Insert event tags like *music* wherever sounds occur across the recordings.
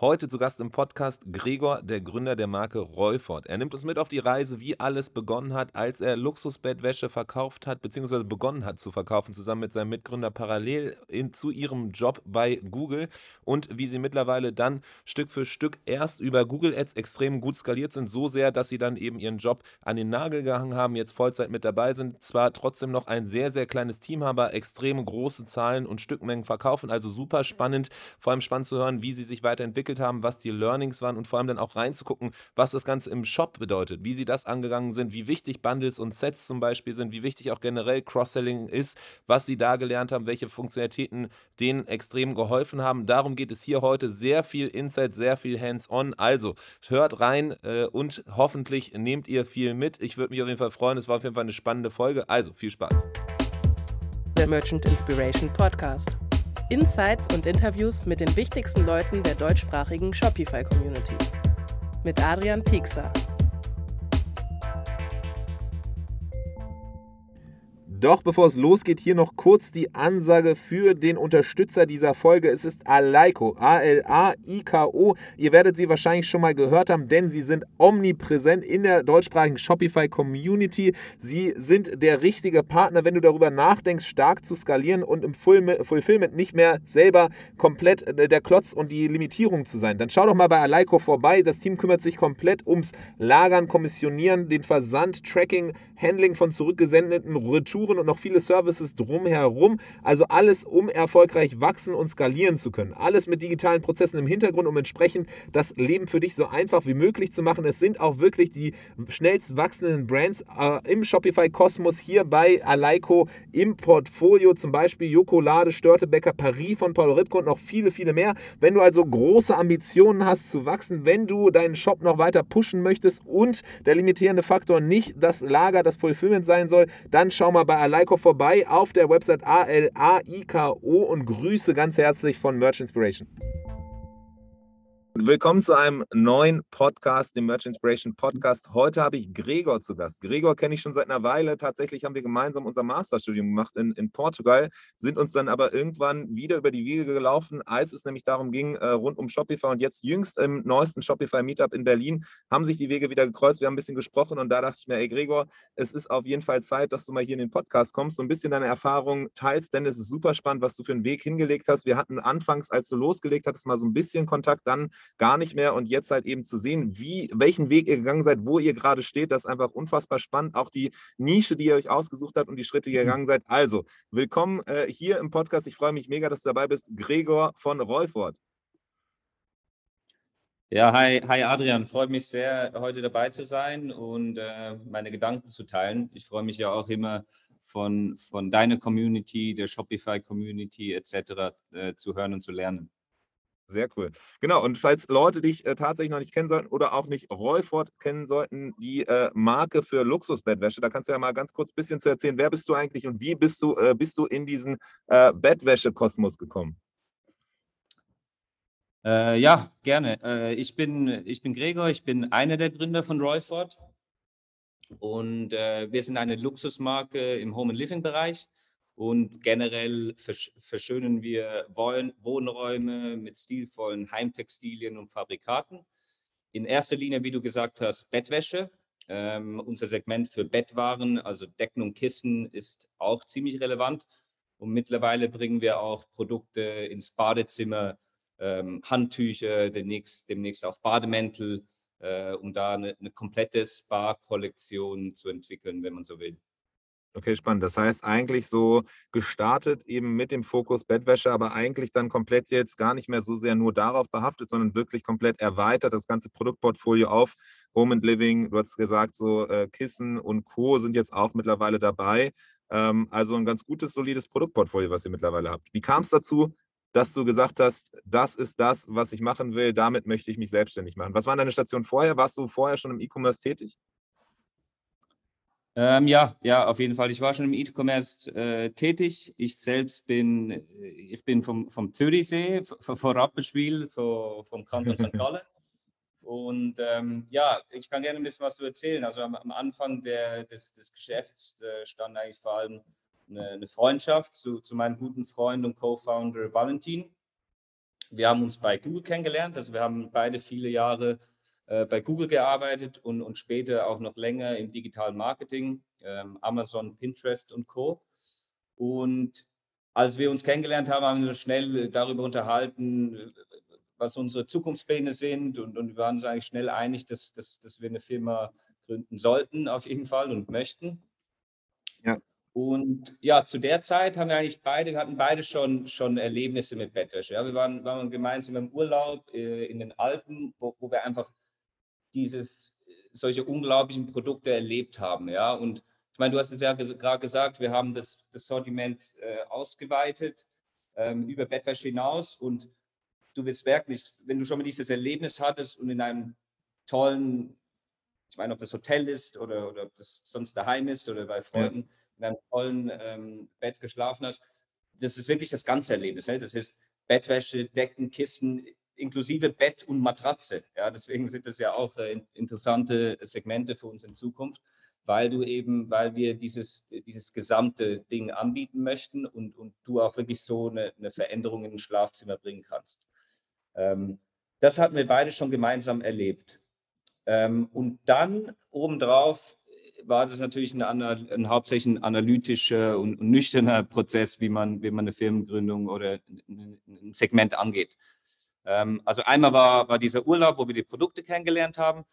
Heute zu Gast im Podcast Gregor, der Gründer der Marke Royford. Er nimmt uns mit auf die Reise, wie alles begonnen hat, als er Luxusbettwäsche verkauft hat, beziehungsweise begonnen hat zu verkaufen, zusammen mit seinem Mitgründer parallel in, zu ihrem Job bei Google und wie sie mittlerweile dann Stück für Stück erst über Google Ads extrem gut skaliert sind, so sehr, dass sie dann eben ihren Job an den Nagel gehangen haben, jetzt Vollzeit mit dabei sind, zwar trotzdem noch ein sehr, sehr kleines Team aber extrem große Zahlen und Stückmengen verkaufen, also super spannend, vor allem spannend zu hören, wie sie sich weiterentwickeln entwickelt haben, was die Learnings waren und vor allem dann auch reinzugucken, was das Ganze im Shop bedeutet, wie sie das angegangen sind, wie wichtig Bundles und Sets zum Beispiel sind, wie wichtig auch generell Cross-Selling ist, was sie da gelernt haben, welche Funktionalitäten denen extrem geholfen haben. Darum geht es hier heute. Sehr viel Insight, sehr viel Hands-on. Also hört rein äh, und hoffentlich nehmt ihr viel mit. Ich würde mich auf jeden Fall freuen. Es war auf jeden Fall eine spannende Folge. Also viel Spaß. Der Merchant Inspiration Podcast. Insights und Interviews mit den wichtigsten Leuten der deutschsprachigen Shopify-Community. Mit Adrian Piekser. Doch bevor es losgeht, hier noch kurz die Ansage für den Unterstützer dieser Folge. Es ist Alaiko, A-L-A-I-K-O. Ihr werdet sie wahrscheinlich schon mal gehört haben, denn sie sind omnipräsent in der deutschsprachigen Shopify-Community. Sie sind der richtige Partner, wenn du darüber nachdenkst, stark zu skalieren und im Fulfillment nicht mehr selber komplett äh, der Klotz und die Limitierung zu sein. Dann schau doch mal bei Alaiko vorbei. Das Team kümmert sich komplett ums Lagern, Kommissionieren, den Versand, Tracking, Handling von zurückgesendeten Retouren Strukturen und noch viele Services drumherum. Also alles, um erfolgreich wachsen und skalieren zu können. Alles mit digitalen Prozessen im Hintergrund, um entsprechend das Leben für dich so einfach wie möglich zu machen. Es sind auch wirklich die schnellst wachsenden Brands äh, im Shopify-Kosmos hier bei Alaiko im Portfolio. Zum Beispiel Jokolade, Störtebecker, Paris von Paul Ripke und noch viele, viele mehr. Wenn du also große Ambitionen hast zu wachsen, wenn du deinen Shop noch weiter pushen möchtest und der limitierende Faktor nicht das Lager, das Fulfillment sein soll, dann schau mal bei Alaiko vorbei auf der Website A-L-A-I-K-O und Grüße ganz herzlich von Merch Inspiration. Willkommen zu einem neuen Podcast, dem Merch Inspiration Podcast. Heute habe ich Gregor zu Gast. Gregor kenne ich schon seit einer Weile. Tatsächlich haben wir gemeinsam unser Masterstudium gemacht in, in Portugal, sind uns dann aber irgendwann wieder über die Wege gelaufen, als es nämlich darum ging, äh, rund um Shopify und jetzt jüngst im neuesten Shopify Meetup in Berlin haben sich die Wege wieder gekreuzt. Wir haben ein bisschen gesprochen und da dachte ich mir, ey Gregor, es ist auf jeden Fall Zeit, dass du mal hier in den Podcast kommst, so ein bisschen deine Erfahrungen teilst, denn es ist super spannend, was du für einen Weg hingelegt hast. Wir hatten anfangs, als du losgelegt hattest, mal so ein bisschen Kontakt, dann gar nicht mehr. Und jetzt halt eben zu sehen, wie, welchen Weg ihr gegangen seid, wo ihr gerade steht, das ist einfach unfassbar spannend. Auch die Nische, die ihr euch ausgesucht habt und die Schritte, die ihr mhm. gegangen seid. Also, willkommen äh, hier im Podcast. Ich freue mich mega, dass du dabei bist. Gregor von Rolford. Ja, hi, hi Adrian, freut mich sehr, heute dabei zu sein und äh, meine Gedanken zu teilen. Ich freue mich ja auch immer von, von deiner Community, der Shopify-Community etc. Äh, zu hören und zu lernen. Sehr cool. Genau, und falls Leute dich äh, tatsächlich noch nicht kennen sollten oder auch nicht Rollford kennen sollten, die äh, Marke für Luxusbettwäsche, da kannst du ja mal ganz kurz ein bisschen zu erzählen, wer bist du eigentlich und wie bist du, äh, bist du in diesen äh, Bettwäsche-Kosmos gekommen? Äh, ja, gerne. Äh, ich, bin, ich bin Gregor, ich bin einer der Gründer von Royford und wir sind eine Luxusmarke im Home and Living Bereich und generell verschönern wir Wohnräume mit stilvollen Heimtextilien und Fabrikaten. In erster Linie, wie du gesagt hast, Bettwäsche. Ähm, unser Segment für Bettwaren, also Decken und Kissen, ist auch ziemlich relevant. Und mittlerweile bringen wir auch Produkte ins Badezimmer, ähm, Handtücher, demnächst, demnächst auch Bademäntel, äh, um da eine, eine komplette Spa-Kollektion zu entwickeln, wenn man so will. Okay, spannend. Das heißt eigentlich so gestartet eben mit dem Fokus Bettwäsche, aber eigentlich dann komplett jetzt gar nicht mehr so sehr nur darauf behaftet, sondern wirklich komplett erweitert das ganze Produktportfolio auf Home and Living. Du hast gesagt, so äh, Kissen und Co. sind jetzt auch mittlerweile dabei. Ähm, also ein ganz gutes, solides Produktportfolio, was ihr mittlerweile habt. Wie kam es dazu, dass du gesagt hast, das ist das, was ich machen will, damit möchte ich mich selbstständig machen? Was war deine Station vorher? Warst du vorher schon im E-Commerce tätig? Ähm, ja, ja, auf jeden Fall. Ich war schon im E-Commerce äh, tätig. Ich selbst bin, äh, ich bin vom, vom Zürichsee, von Rapperswil, vom, Kanton St. Gallen. Und ähm, ja, ich kann gerne ein bisschen was zu erzählen. Also am, am Anfang der, des, des Geschäfts äh, stand eigentlich vor allem eine, eine Freundschaft zu, zu, meinem guten Freund und Co-Founder Valentin. wir haben uns bei Google kennengelernt. Also wir haben beide viele Jahre äh, bei Google gearbeitet und, und später auch noch länger im digitalen Marketing, ähm, Amazon, Pinterest und Co. Und als wir uns kennengelernt haben, haben wir uns schnell darüber unterhalten, was unsere Zukunftspläne sind und, und wir waren uns eigentlich schnell einig, dass, dass, dass wir eine Firma gründen sollten auf jeden Fall und möchten. Ja. Und ja, zu der Zeit haben wir eigentlich beide, wir hatten beide schon, schon Erlebnisse mit Bettwäsche. Ja, wir waren, waren gemeinsam im Urlaub äh, in den Alpen, wo, wo wir einfach dieses, solche unglaublichen Produkte erlebt haben. Ja, und ich meine, du hast es ja gerade gesagt, wir haben das, das Sortiment äh, ausgeweitet ähm, über Bettwäsche hinaus und du wirst wirklich, wenn du schon mal dieses Erlebnis hattest und in einem tollen, ich meine, ob das Hotel ist oder, oder ob das sonst daheim ist oder bei Freunden, ja. in einem tollen ähm, Bett geschlafen hast, das ist wirklich das ganze Erlebnis. Ne? Das ist Bettwäsche, Decken, Kissen, inklusive Bett und Matratze. Ja, deswegen sind das ja auch äh, interessante Segmente für uns in Zukunft, weil du eben, weil wir dieses, dieses gesamte Ding anbieten möchten und, und du auch wirklich so eine, eine Veränderung in ein Schlafzimmer bringen kannst. Ähm, das hatten wir beide schon gemeinsam erlebt. Ähm, und dann obendrauf war das natürlich ein, ein, hauptsächlich ein analytischer und, und, nüchterner Prozess, wie man, wie man eine Firmengründung oder ein, ein Segment angeht. Ähm, also einmal war, war dieser Urlaub, wo wir die Produkte kennengelernt haben.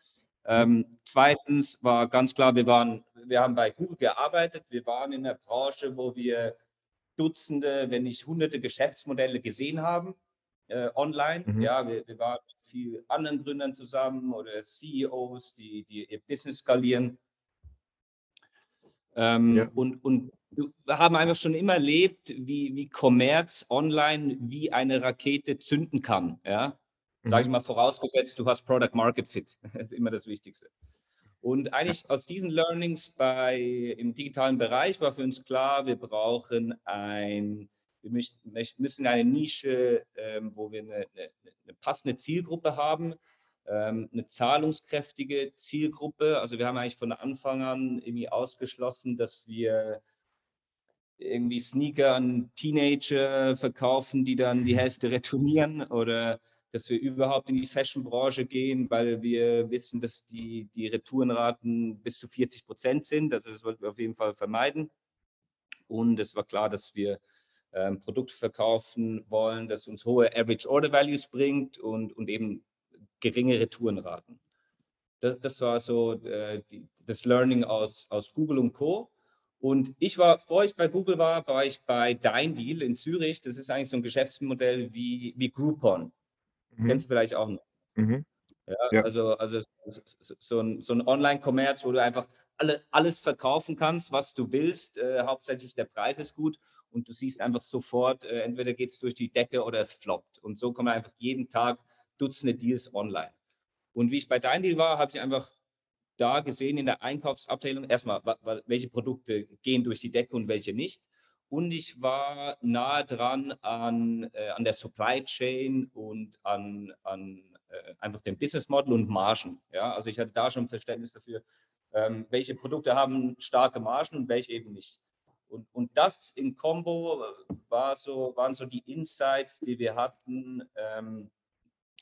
Ähm, zweitens war ganz klar, wir, waren, wir haben bei Google gearbeitet. Wir waren in der Branche, wo wir Dutzende, wenn nicht hunderte Geschäftsmodelle gesehen haben äh, online. Mhm. Ja, wir, wir, waren mit vielen anderen Gründern zusammen oder CEOs, die, die ihr Business skalieren. Ähm, ja. und, und wir haben einfach schon immer erlebt, wie, wie Commerz online wie eine Rakete zünden kann. Ja? Sage ich mhm. mal, vorausgesetzt, du hast Product Market Fit. *laughs* Das ist immer das Wichtigste. Und eigentlich aus diesen Learnings bei, im digitalen Bereich war für uns klar, wir brauchen ein wir müssen eine Nische, ähm, wo wir eine, eine, eine, passende Zielgruppe haben, ähm, eine zahlungskräftige Zielgruppe. Also wir haben eigentlich von Anfang an irgendwie ausgeschlossen, dass wir irgendwie Sneaker an Teenager verkaufen, die dann die Hälfte retournieren oder dass wir überhaupt in die Fashion-Branche gehen, weil wir wissen, dass die, die Retourenraten bis zu 40 Prozent sind. Also das wollten wir auf jeden Fall vermeiden. Und es war klar, dass wir ähm, Produkt verkaufen wollen, das uns hohe Average Order Values bringt und, und eben geringe Retourenraten. Das, das war so äh, die, das Learning aus, aus Google und Co. Und ich war, bevor ich bei Google war, war ich bei Dein Deal in Zürich. Das ist eigentlich so ein Geschäftsmodell wie, wie Groupon. Mhm. Kennst du vielleicht auch noch. Mhm. Ja, ja, Also, also so ein, so ein Online-Commerce, wo du einfach alle, alles verkaufen kannst, was du willst. Äh, hauptsächlich der Preis ist gut und du siehst einfach sofort, äh, entweder geht es durch die Decke oder es floppt. Und so kommen einfach jeden Tag Dutzende Deals online. Und wie ich bei Dein Deal war, habe ich einfach da gesehen in der Einkaufsabteilung erstmal, welche Produkte gehen durch die Decke und welche nicht. Und ich war nahe dran an, äh, an der Supply Chain und an, an äh, einfach dem Business Model und Margen. Ja? Also ich hatte da schon Verständnis dafür, ähm, welche Produkte haben starke Margen und welche eben nicht. Und, und das in Combo äh, war so, waren so die Insights, die wir hatten, ähm,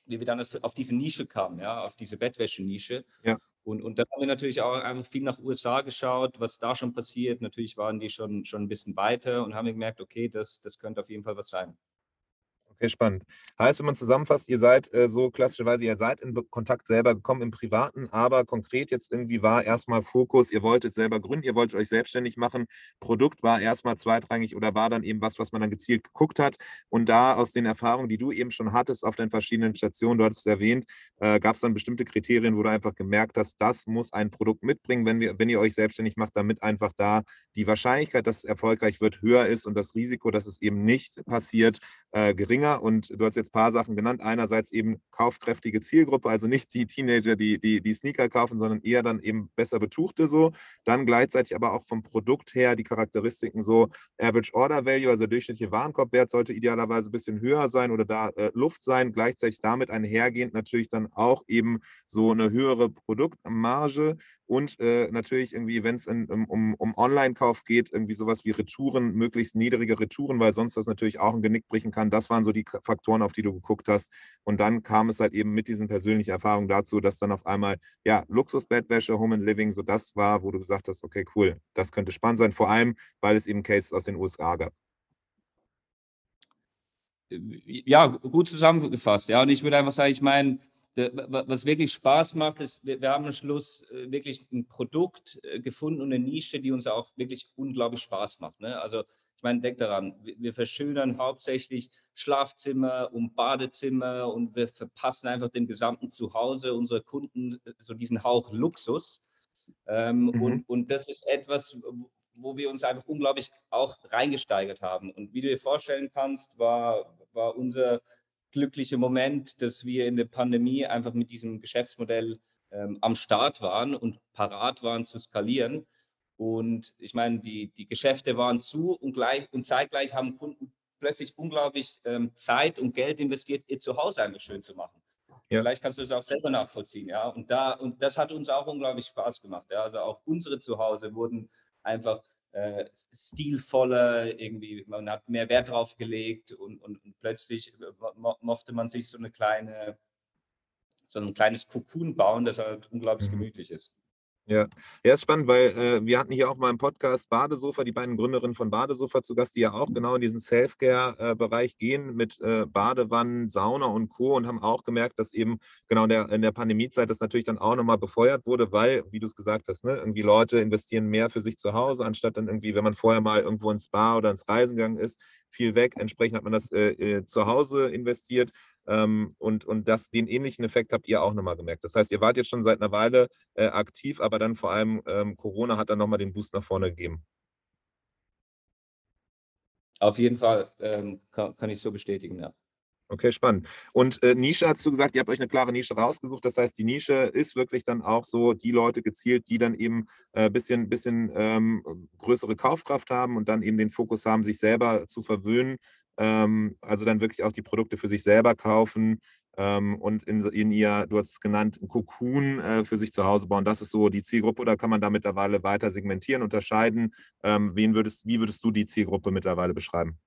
wie wir dann auf diese Nische kamen, ja, auf diese Bettwäsche-Nische. Ja. Und, und dann haben wir natürlich auch einfach viel nach USA geschaut, was da schon passiert. Natürlich waren die schon, schon ein bisschen weiter und haben gemerkt, okay, das, das könnte auf jeden Fall was sein. Okay, spannend. Heißt, wenn man zusammenfasst, ihr seid äh, so klassischerweise, ihr seid in Kontakt selber gekommen im Privaten, aber konkret jetzt irgendwie war erstmal Fokus, ihr wolltet selber gründen, ihr wolltet euch selbstständig machen. Produkt war erstmal zweitrangig oder war dann eben was, was man dann gezielt geguckt hat. Und da aus den Erfahrungen, die du eben schon hattest auf den verschiedenen Stationen, du hattest es erwähnt, äh, gab es dann bestimmte Kriterien, wo du einfach gemerkt hast, das muss ein Produkt mitbringen, wenn, wir, wenn ihr euch selbstständig macht, damit einfach da die Wahrscheinlichkeit, dass es erfolgreich wird, höher ist und das Risiko, dass es eben nicht passiert, äh, geringer. Und du hast jetzt ein paar Sachen genannt. Einerseits eben kaufkräftige Zielgruppe, also nicht die Teenager, die, die, die Sneaker kaufen, sondern eher dann eben besser betuchte so. Dann gleichzeitig aber auch vom Produkt her die Charakteristiken so Average Order Value, also durchschnittliche Warenkorbwert sollte idealerweise ein bisschen höher sein oder da äh, Luft sein. Gleichzeitig damit einhergehend natürlich dann auch eben so eine höhere Produktmarge und äh, natürlich irgendwie, wenn es um, um Online-Kauf geht, irgendwie sowas wie Retouren, möglichst niedrige Retouren, weil sonst das natürlich auch ein Genick brechen kann. Das waren so die Faktoren, auf die du geguckt hast. Und dann kam es halt eben mit diesen persönlichen Erfahrungen dazu, dass dann auf einmal, ja, Luxusbettwäsche, Home and Living, so das war, wo du gesagt hast, okay, cool, das könnte spannend sein, vor allem, weil es eben Cases aus den USA gab. Ja, gut zusammengefasst. Ja, und ich würde einfach sagen, ich meine, was wirklich Spaß macht, ist, wir, haben am Schluss äh, wirklich ein Produkt äh, gefunden und eine Nische, die uns auch wirklich unglaublich Spaß macht. Ne? Also ich meine, denk daran, wir verschönern hauptsächlich Schlafzimmer und Badezimmer und wir verpassen einfach dem gesamten Zuhause unserer Kunden äh, so diesen Hauch Luxus. Ähm, mhm. und, und das ist etwas, wo wir uns einfach unglaublich auch reingesteigert haben. Und wie du dir vorstellen kannst, war, war unser glückliche Moment, dass wir in der Pandemie einfach mit diesem Geschäftsmodell ähm, am Start waren und parat waren zu skalieren. Und ich meine, die, die Geschäfte waren zu und, gleich, und zeitgleich haben Kunden plötzlich unglaublich ähm, Zeit und Geld investiert, ihr Zuhause einfach schön zu machen. Ja. Vielleicht kannst du das auch selber nachvollziehen, ja. Und da, und das hat uns auch unglaublich Spaß gemacht. Ja? Also auch unsere Zuhause wurden einfach äh, stilvoller, irgendwie, man hat mehr Wert drauf gelegt und, und, und plötzlich mo mochte man sich so eine kleine, so ein kleines Kokon bauen, das halt unglaublich mhm. gemütlich ist. Ja, ja, ist spannend, weil äh, wir hatten hier auch mal im Podcast Badesofa, die beiden Gründerinnen von Badesofa zu Gast, die ja auch genau in diesen Self-Care-Bereich gehen mit äh, Badewannen, Sauna und Co. und haben auch gemerkt, dass eben genau in der, in der Pandemiezeit das natürlich dann auch nochmal befeuert wurde, weil, wie du es gesagt hast, ne, irgendwie Leute investieren mehr für sich zu Hause, anstatt dann irgendwie, wenn man vorher mal irgendwo ins Spa oder ins Reisen gegangen ist, viel weg. Entsprechend hat man das äh, äh zu Hause investiert und, und das, den ähnlichen Effekt habt ihr auch nochmal gemerkt. Das heißt, ihr wart jetzt schon seit einer Weile äh, aktiv, aber dann vor allem ähm, Corona hat dann nochmal den Boost nach vorne gegeben. Auf jeden Fall ähm, kann, kann, ich so bestätigen, ja. Okay, spannend. Und äh, Nische hast du gesagt, ihr habt euch eine klare Nische rausgesucht. Das heißt, die Nische ist wirklich dann auch so die Leute gezielt, die dann eben ein äh, bisschen, bisschen ähm, größere Kaufkraft haben und dann eben den Fokus haben, sich selber zu verwöhnen ähm, also dann wirklich auch die Produkte für sich selber kaufen ähm, und in, in, ihr, du hast es genannt, ein Cocoon äh, für sich zu Hause bauen. Das ist so die Zielgruppe oder kann man da mittlerweile weiter segmentieren, unterscheiden? Ähm, wen würdest, wie würdest du die Zielgruppe mittlerweile beschreiben?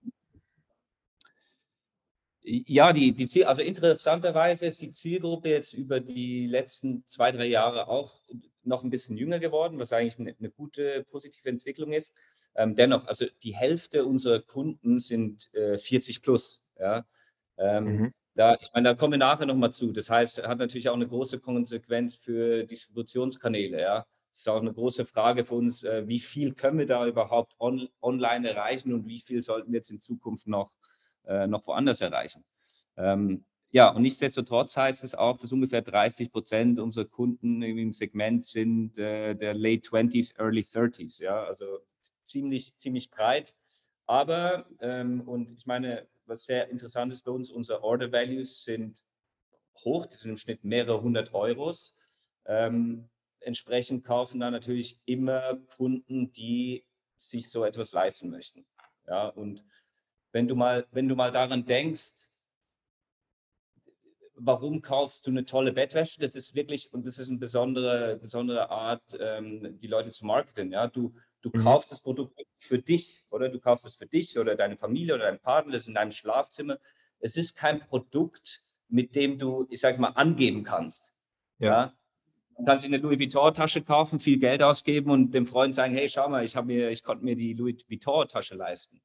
Ja, die, die Ziel, also interessanterweise ist die Zielgruppe jetzt über die letzten zwei, drei Jahre auch noch ein bisschen jünger geworden, was eigentlich eine, eine gute positive Entwicklung ist. Ähm, dennoch, also die Hälfte unserer Kunden sind äh, 40 plus. Ja? Ähm, mhm. Da, ich meine, da kommen wir nachher nochmal zu. Das heißt, hat natürlich auch eine große Konsequenz für Distributionskanäle. Ja? Das ist auch eine große Frage für uns, äh, wie viel können wir da überhaupt on, online erreichen und wie viel sollten wir jetzt in Zukunft noch, äh, noch woanders erreichen. Ähm, ja, und nichtsdestotrotz heißt es auch, dass ungefähr 30 Prozent unserer Kunden im Segment sind äh, der Late 20s, Early 30s. Ja, also ziemlich, ziemlich breit. Aber, ähm, und ich meine, was sehr interessant ist bei uns, unsere Order Values sind hoch, die sind im Schnitt mehrere hundert Euros. Ähm, entsprechend kaufen da natürlich immer Kunden, die sich so etwas leisten möchten. Ja, und wenn du mal, wenn du mal daran denkst, warum kaufst du eine tolle Bettwäsche? Das ist wirklich, und das ist eine besondere, besondere Art, ähm, die Leute zu marketen. Ja, du, Du mhm. kaufst das Produkt für dich oder du kaufst es für dich oder deine Familie oder deinen Partner, das ist in deinem Schlafzimmer. Es ist kein Produkt, mit dem du, ich sage mal, angeben kannst. Ja. ja? Du kannst dir eine Louis Vuitton-Tasche kaufen, viel Geld ausgeben und dem Freund sagen, hey, schau mal, ich, mir, ich konnte mir die Louis Vuitton-Tasche leisten.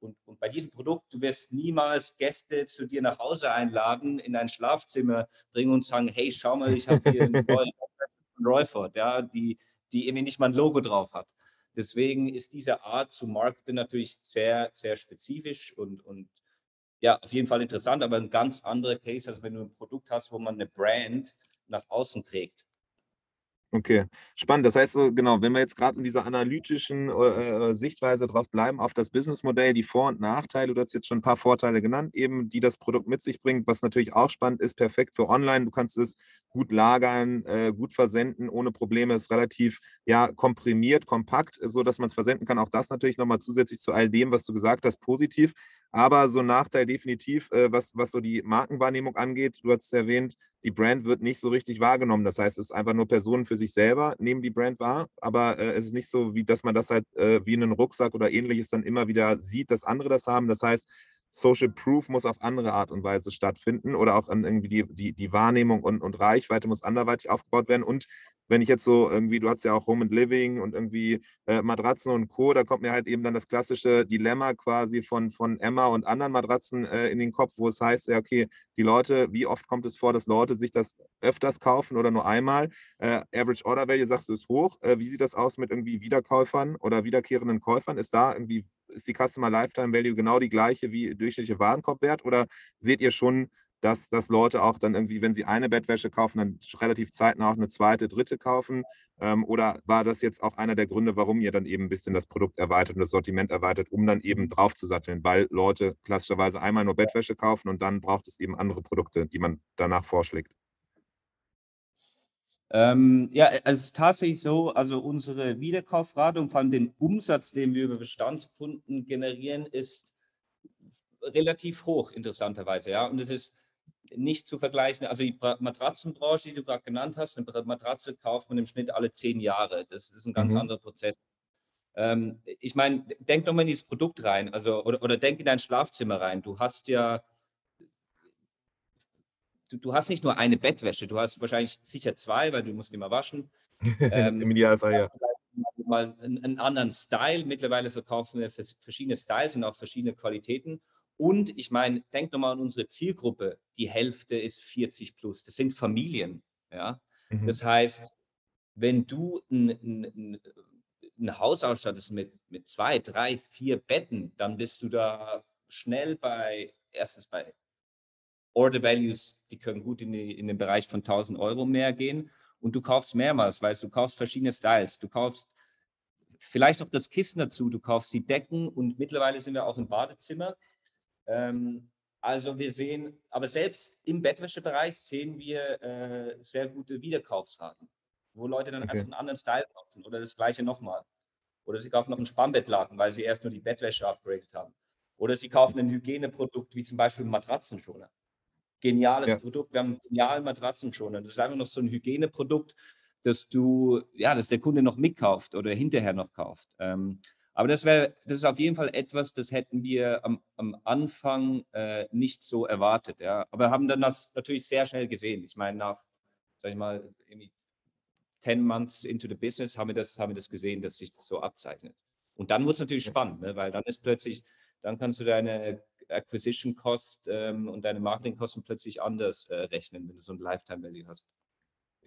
Und, und, bei diesem Produkt, du wirst niemals Gäste zu dir nach Hause einladen, in dein Schlafzimmer bringen und sagen, hey, schau mal, ich habe hier eine *laughs* neue von Royford, ja, die, die irgendwie nicht mal ein Logo drauf hat. Deswegen ist diese Art zu marketen natürlich sehr, sehr spezifisch und, und ja, auf jeden Fall interessant, aber ein ganz anderer Case, als wenn du ein Produkt hast, wo man eine Brand nach außen trägt. Okay, spannend. Das heißt so, genau, wenn wir jetzt gerade in dieser analytischen äh, äh, Sichtweise drauf bleiben, auf das Businessmodell, die Vor- und Nachteile, du hast jetzt schon ein paar Vorteile genannt, eben, die das Produkt mit sich bringt, was natürlich auch spannend ist, perfekt für online. Du kannst es gut lagern, äh, gut versenden, ohne Probleme, ist relativ ja, komprimiert, kompakt, so dass man es versenden kann. Auch das natürlich nochmal zusätzlich zu all dem, was du gesagt hast, positiv. Aber so ein Nachteil definitiv, äh, was, was so die Markenwahrnehmung angeht, du hast es erwähnt, die Brand wird nicht so richtig wahrgenommen. Das heißt, es ist einfach nur Personen für sich selber nehmen die Brand wahr, aber äh, es ist nicht so, wie dass man das halt äh, wie einen Rucksack oder ähnliches dann immer wieder sieht, dass andere das haben. Das heißt, Social Proof muss auf andere Art und Weise stattfinden oder auch an irgendwie die, die, die Wahrnehmung und, und Reichweite muss anderweitig aufgebaut werden. Und wenn ich jetzt so irgendwie, du hast ja auch Home and Living und irgendwie äh, Matratzen und Co., da kommt mir halt eben dann das klassische Dilemma quasi von, von Emma und anderen Matratzen äh, in den Kopf, wo es heißt, ja, okay, die Leute, wie oft kommt es vor, dass Leute sich das öfters kaufen oder nur einmal? Äh, Average Order Value, sagst du, ist hoch. Äh, wie sieht das aus mit irgendwie Wiederkäufern oder wiederkehrenden Käufern? Ist da irgendwie, ist die Customer Lifetime Value genau die gleiche wie durchschnittliche Warenkorbwert oder seht ihr schon dass, dass Leute auch dann irgendwie, wenn sie eine Bettwäsche kaufen, dann relativ zeitnah auch eine zweite, dritte kaufen? Ähm, oder war das jetzt auch einer der Gründe, warum ihr dann eben ein bisschen das Produkt erweitert und das Sortiment erweitert, um dann eben draufzusatteln? Weil Leute klassischerweise einmal nur Bettwäsche kaufen und dann braucht es eben andere Produkte, die man danach vorschlägt. Ähm, ja, also es ist tatsächlich so, also unsere Wiederkaufrate und vor allem den Umsatz, den wir über Bestandskunden generieren, ist relativ hoch, interessanterweise. Ja, und es ist nicht zu vergleichen. Also die Matratzenbranche, die du gerade genannt hast, eine Matratze kauft man im Schnitt alle zehn Jahre. Das ist ein ganz mhm. anderer Prozess. Ähm, ich meine, denk doch mal in dieses Produkt rein, also oder, oder denk in dein Schlafzimmer rein. Du hast ja, du, du hast nicht nur eine Bettwäsche, du hast wahrscheinlich sicher zwei, weil du musst immer waschen. *laughs* Ähm, Im Idealfall, ja. Mal einen, einen anderen Style. Mittlerweile verkaufen wir verschiedene Styles und auch verschiedene Qualitäten. Und ich meine, denk nochmal an unsere Zielgruppe. Die Hälfte ist 40 plus. Das sind Familien. Ja? Mhm. Das heißt, wenn du ein, ein, ein Haus ausstattest mit, mit zwei, drei, vier Betten, dann bist du da schnell bei, erstens bei Order Values, die können gut in, die, in den Bereich von 1000 Euro mehr gehen. Und du kaufst mehrmals, weil du kaufst verschiedene Styles. Du kaufst vielleicht auch das Kissen dazu, du kaufst die Decken und mittlerweile sind wir auch im Badezimmer. Ähm, also wir sehen, aber selbst im Bettwäschebereich sehen wir äh, sehr gute Wiederkaufsraten, wo Leute dann okay. einfach einen anderen Style kaufen oder das gleiche nochmal. Oder sie kaufen noch einen Spannbettlaken, weil sie erst nur die Bettwäsche upgraded haben. Oder sie kaufen ein Hygieneprodukt, wie zum Beispiel Matratzenschoner. Geniales ja. Produkt. Wir haben einen genialen Matratzenschoner. Das ist einfach noch so ein Hygieneprodukt, dass du, ja, dass der Kunde noch mitkauft oder hinterher noch kauft. Ähm, aber das wäre, das ist auf jeden Fall etwas, das hätten wir am, am Anfang äh, nicht so erwartet. Ja. Aber haben dann das natürlich sehr schnell gesehen. Ich meine, nach, sag ich mal, 10 months into the business haben wir das, haben wir das gesehen, dass sich das so abzeichnet. Und dann wird es natürlich spannend, ne, weil dann ist plötzlich, dann kannst du deine Acquisition Cost ähm, und deine Marketing Kosten plötzlich anders äh, rechnen, wenn du so ein Lifetime Value hast.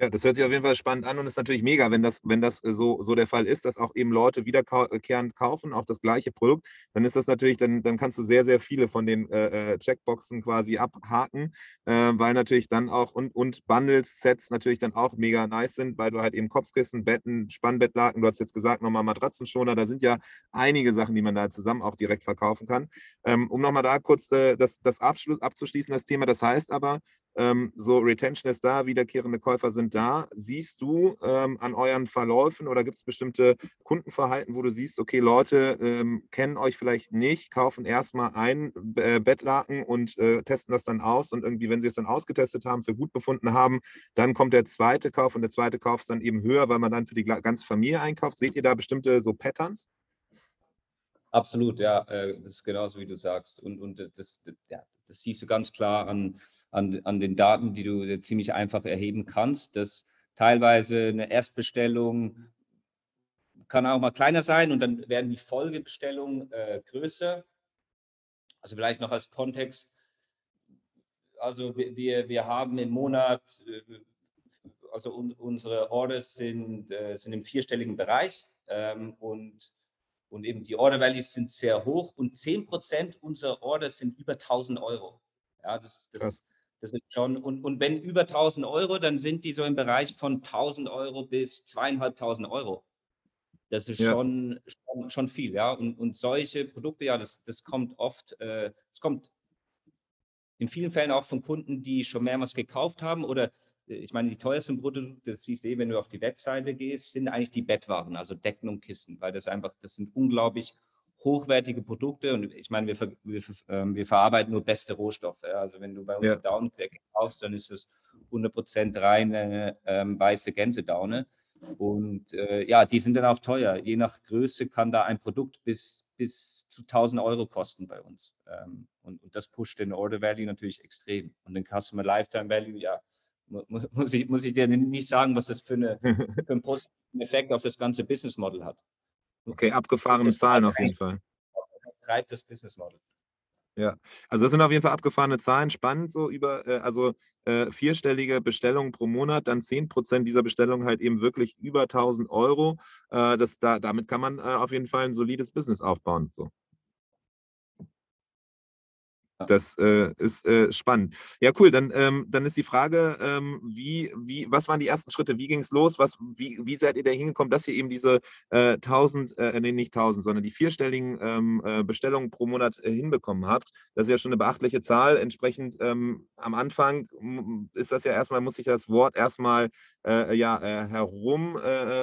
Ja, das hört sich auf jeden Fall spannend an und ist natürlich mega, wenn das, wenn das äh, so, so der Fall ist, dass auch eben Leute wiederkehrend kaufen, auch das gleiche Produkt, dann ist das natürlich, dann, dann kannst du sehr, sehr viele von den äh, äh Checkboxen quasi abhaken, äh, weil natürlich dann auch und, und Bundles, Sets natürlich dann auch mega nice sind, weil du halt eben Kopfkissen, Betten, Spannbettlaken, du hast jetzt gesagt, nochmal Matratzenschoner, da sind ja einige Sachen, die man da zusammen auch direkt verkaufen kann. Ähm, um nochmal da kurz äh, das, das Abschluss abzuschließen, das Thema, das heißt aber, ähm, so Retention ist da, wiederkehrende Käufer sind da. Siehst du ähm, an euren Verläufen oder gibt es bestimmte Kundenverhalten, wo du siehst, okay, Leute ähm, kennen euch vielleicht nicht, kaufen erstmal ein äh, Bettlaken und äh, testen das dann aus und irgendwie, wenn sie es dann ausgetestet haben, für gut befunden haben, dann kommt der zweite Kauf und der zweite Kauf ist dann eben höher, weil man dann für die ganze Familie einkauft. Seht ihr da bestimmte so Patterns? Absolut, ja, äh, das ist genauso wie du sagst. Und, und das, ja, das siehst du ganz klar an, an, an den Daten, die du ziemlich einfach erheben kannst, dass teilweise eine Erstbestellung kann auch mal kleiner sein und dann werden die Folgebestellungen äh, größer. Also vielleicht noch als Kontext. Also wir, wir haben im Monat, äh, also un, unsere Orders sind, äh, sind im vierstelligen Bereich ähm, und, und eben die Order Values sind sehr hoch und 10% unserer Orders sind über 1000 Euro. Ja, das, das, das ist schon, und, und wenn über 1000 Euro, dann sind die so im Bereich von 1000 Euro bis zweieinhalbtausend Euro. Das ist ja. schon, schon, schon, viel, ja. Und, und solche Produkte, ja, das, das kommt oft, äh, es äh, kommt in vielen Fällen auch von Kunden, die schon mehrmals gekauft haben oder ich meine, die teuersten Produkte, das siehst du eh, wenn du auf die Webseite gehst, sind eigentlich die Bettwaren, also Decken und Kissen, weil das einfach, das sind unglaublich hochwertige Produkte und ich meine, wir, wir, ähm, wir verarbeiten nur beste Rohstoffe. Also wenn du bei uns ja. Downdecke kaufst, dann ist das 100% reine ähm, weiße Gänsedaune. Und äh, ja, die sind dann auch teuer. Je nach Größe kann da ein Produkt bis, bis zu 1000 Euro kosten bei uns. Ähm, und, und, das pusht den Order Value natürlich extrem. Und den Customer Lifetime Value, ja, muss, *laughs* muss, ich, muss ich dir nicht sagen, was das für, eine, *laughs* für einen positiven Effekt auf das ganze Business Model hat. Okay, abgefahrene Zahlen auf jeden Fall. Das treibt das Business Model. Ja, also das sind auf jeden Fall abgefahrene Zahlen, spannend so über, äh, also äh, vierstellige Bestellungen pro Monat, dann 10% dieser Bestellungen halt eben wirklich über 1000 Euro. Äh, das, da, damit kann man äh, auf jeden Fall ein solides Business aufbauen. So. Das äh, ist äh, spannend. Ja, cool. Dann, ähm, dann ist die Frage, ähm, wie, wie, was waren die ersten Schritte? Wie ging es los? Was, wie, wie seid ihr da hingekommen, dass ihr eben diese äh, 1000, äh, nee, nicht 1000, sondern die vierstelligen ähm, äh, Bestellungen pro Monat äh, hinbekommen habt? Das ist ja schon eine beachtliche Zahl. Entsprechend ähm, am Anfang ist das ja erstmal, muss sich das Wort erstmal äh, ja, herum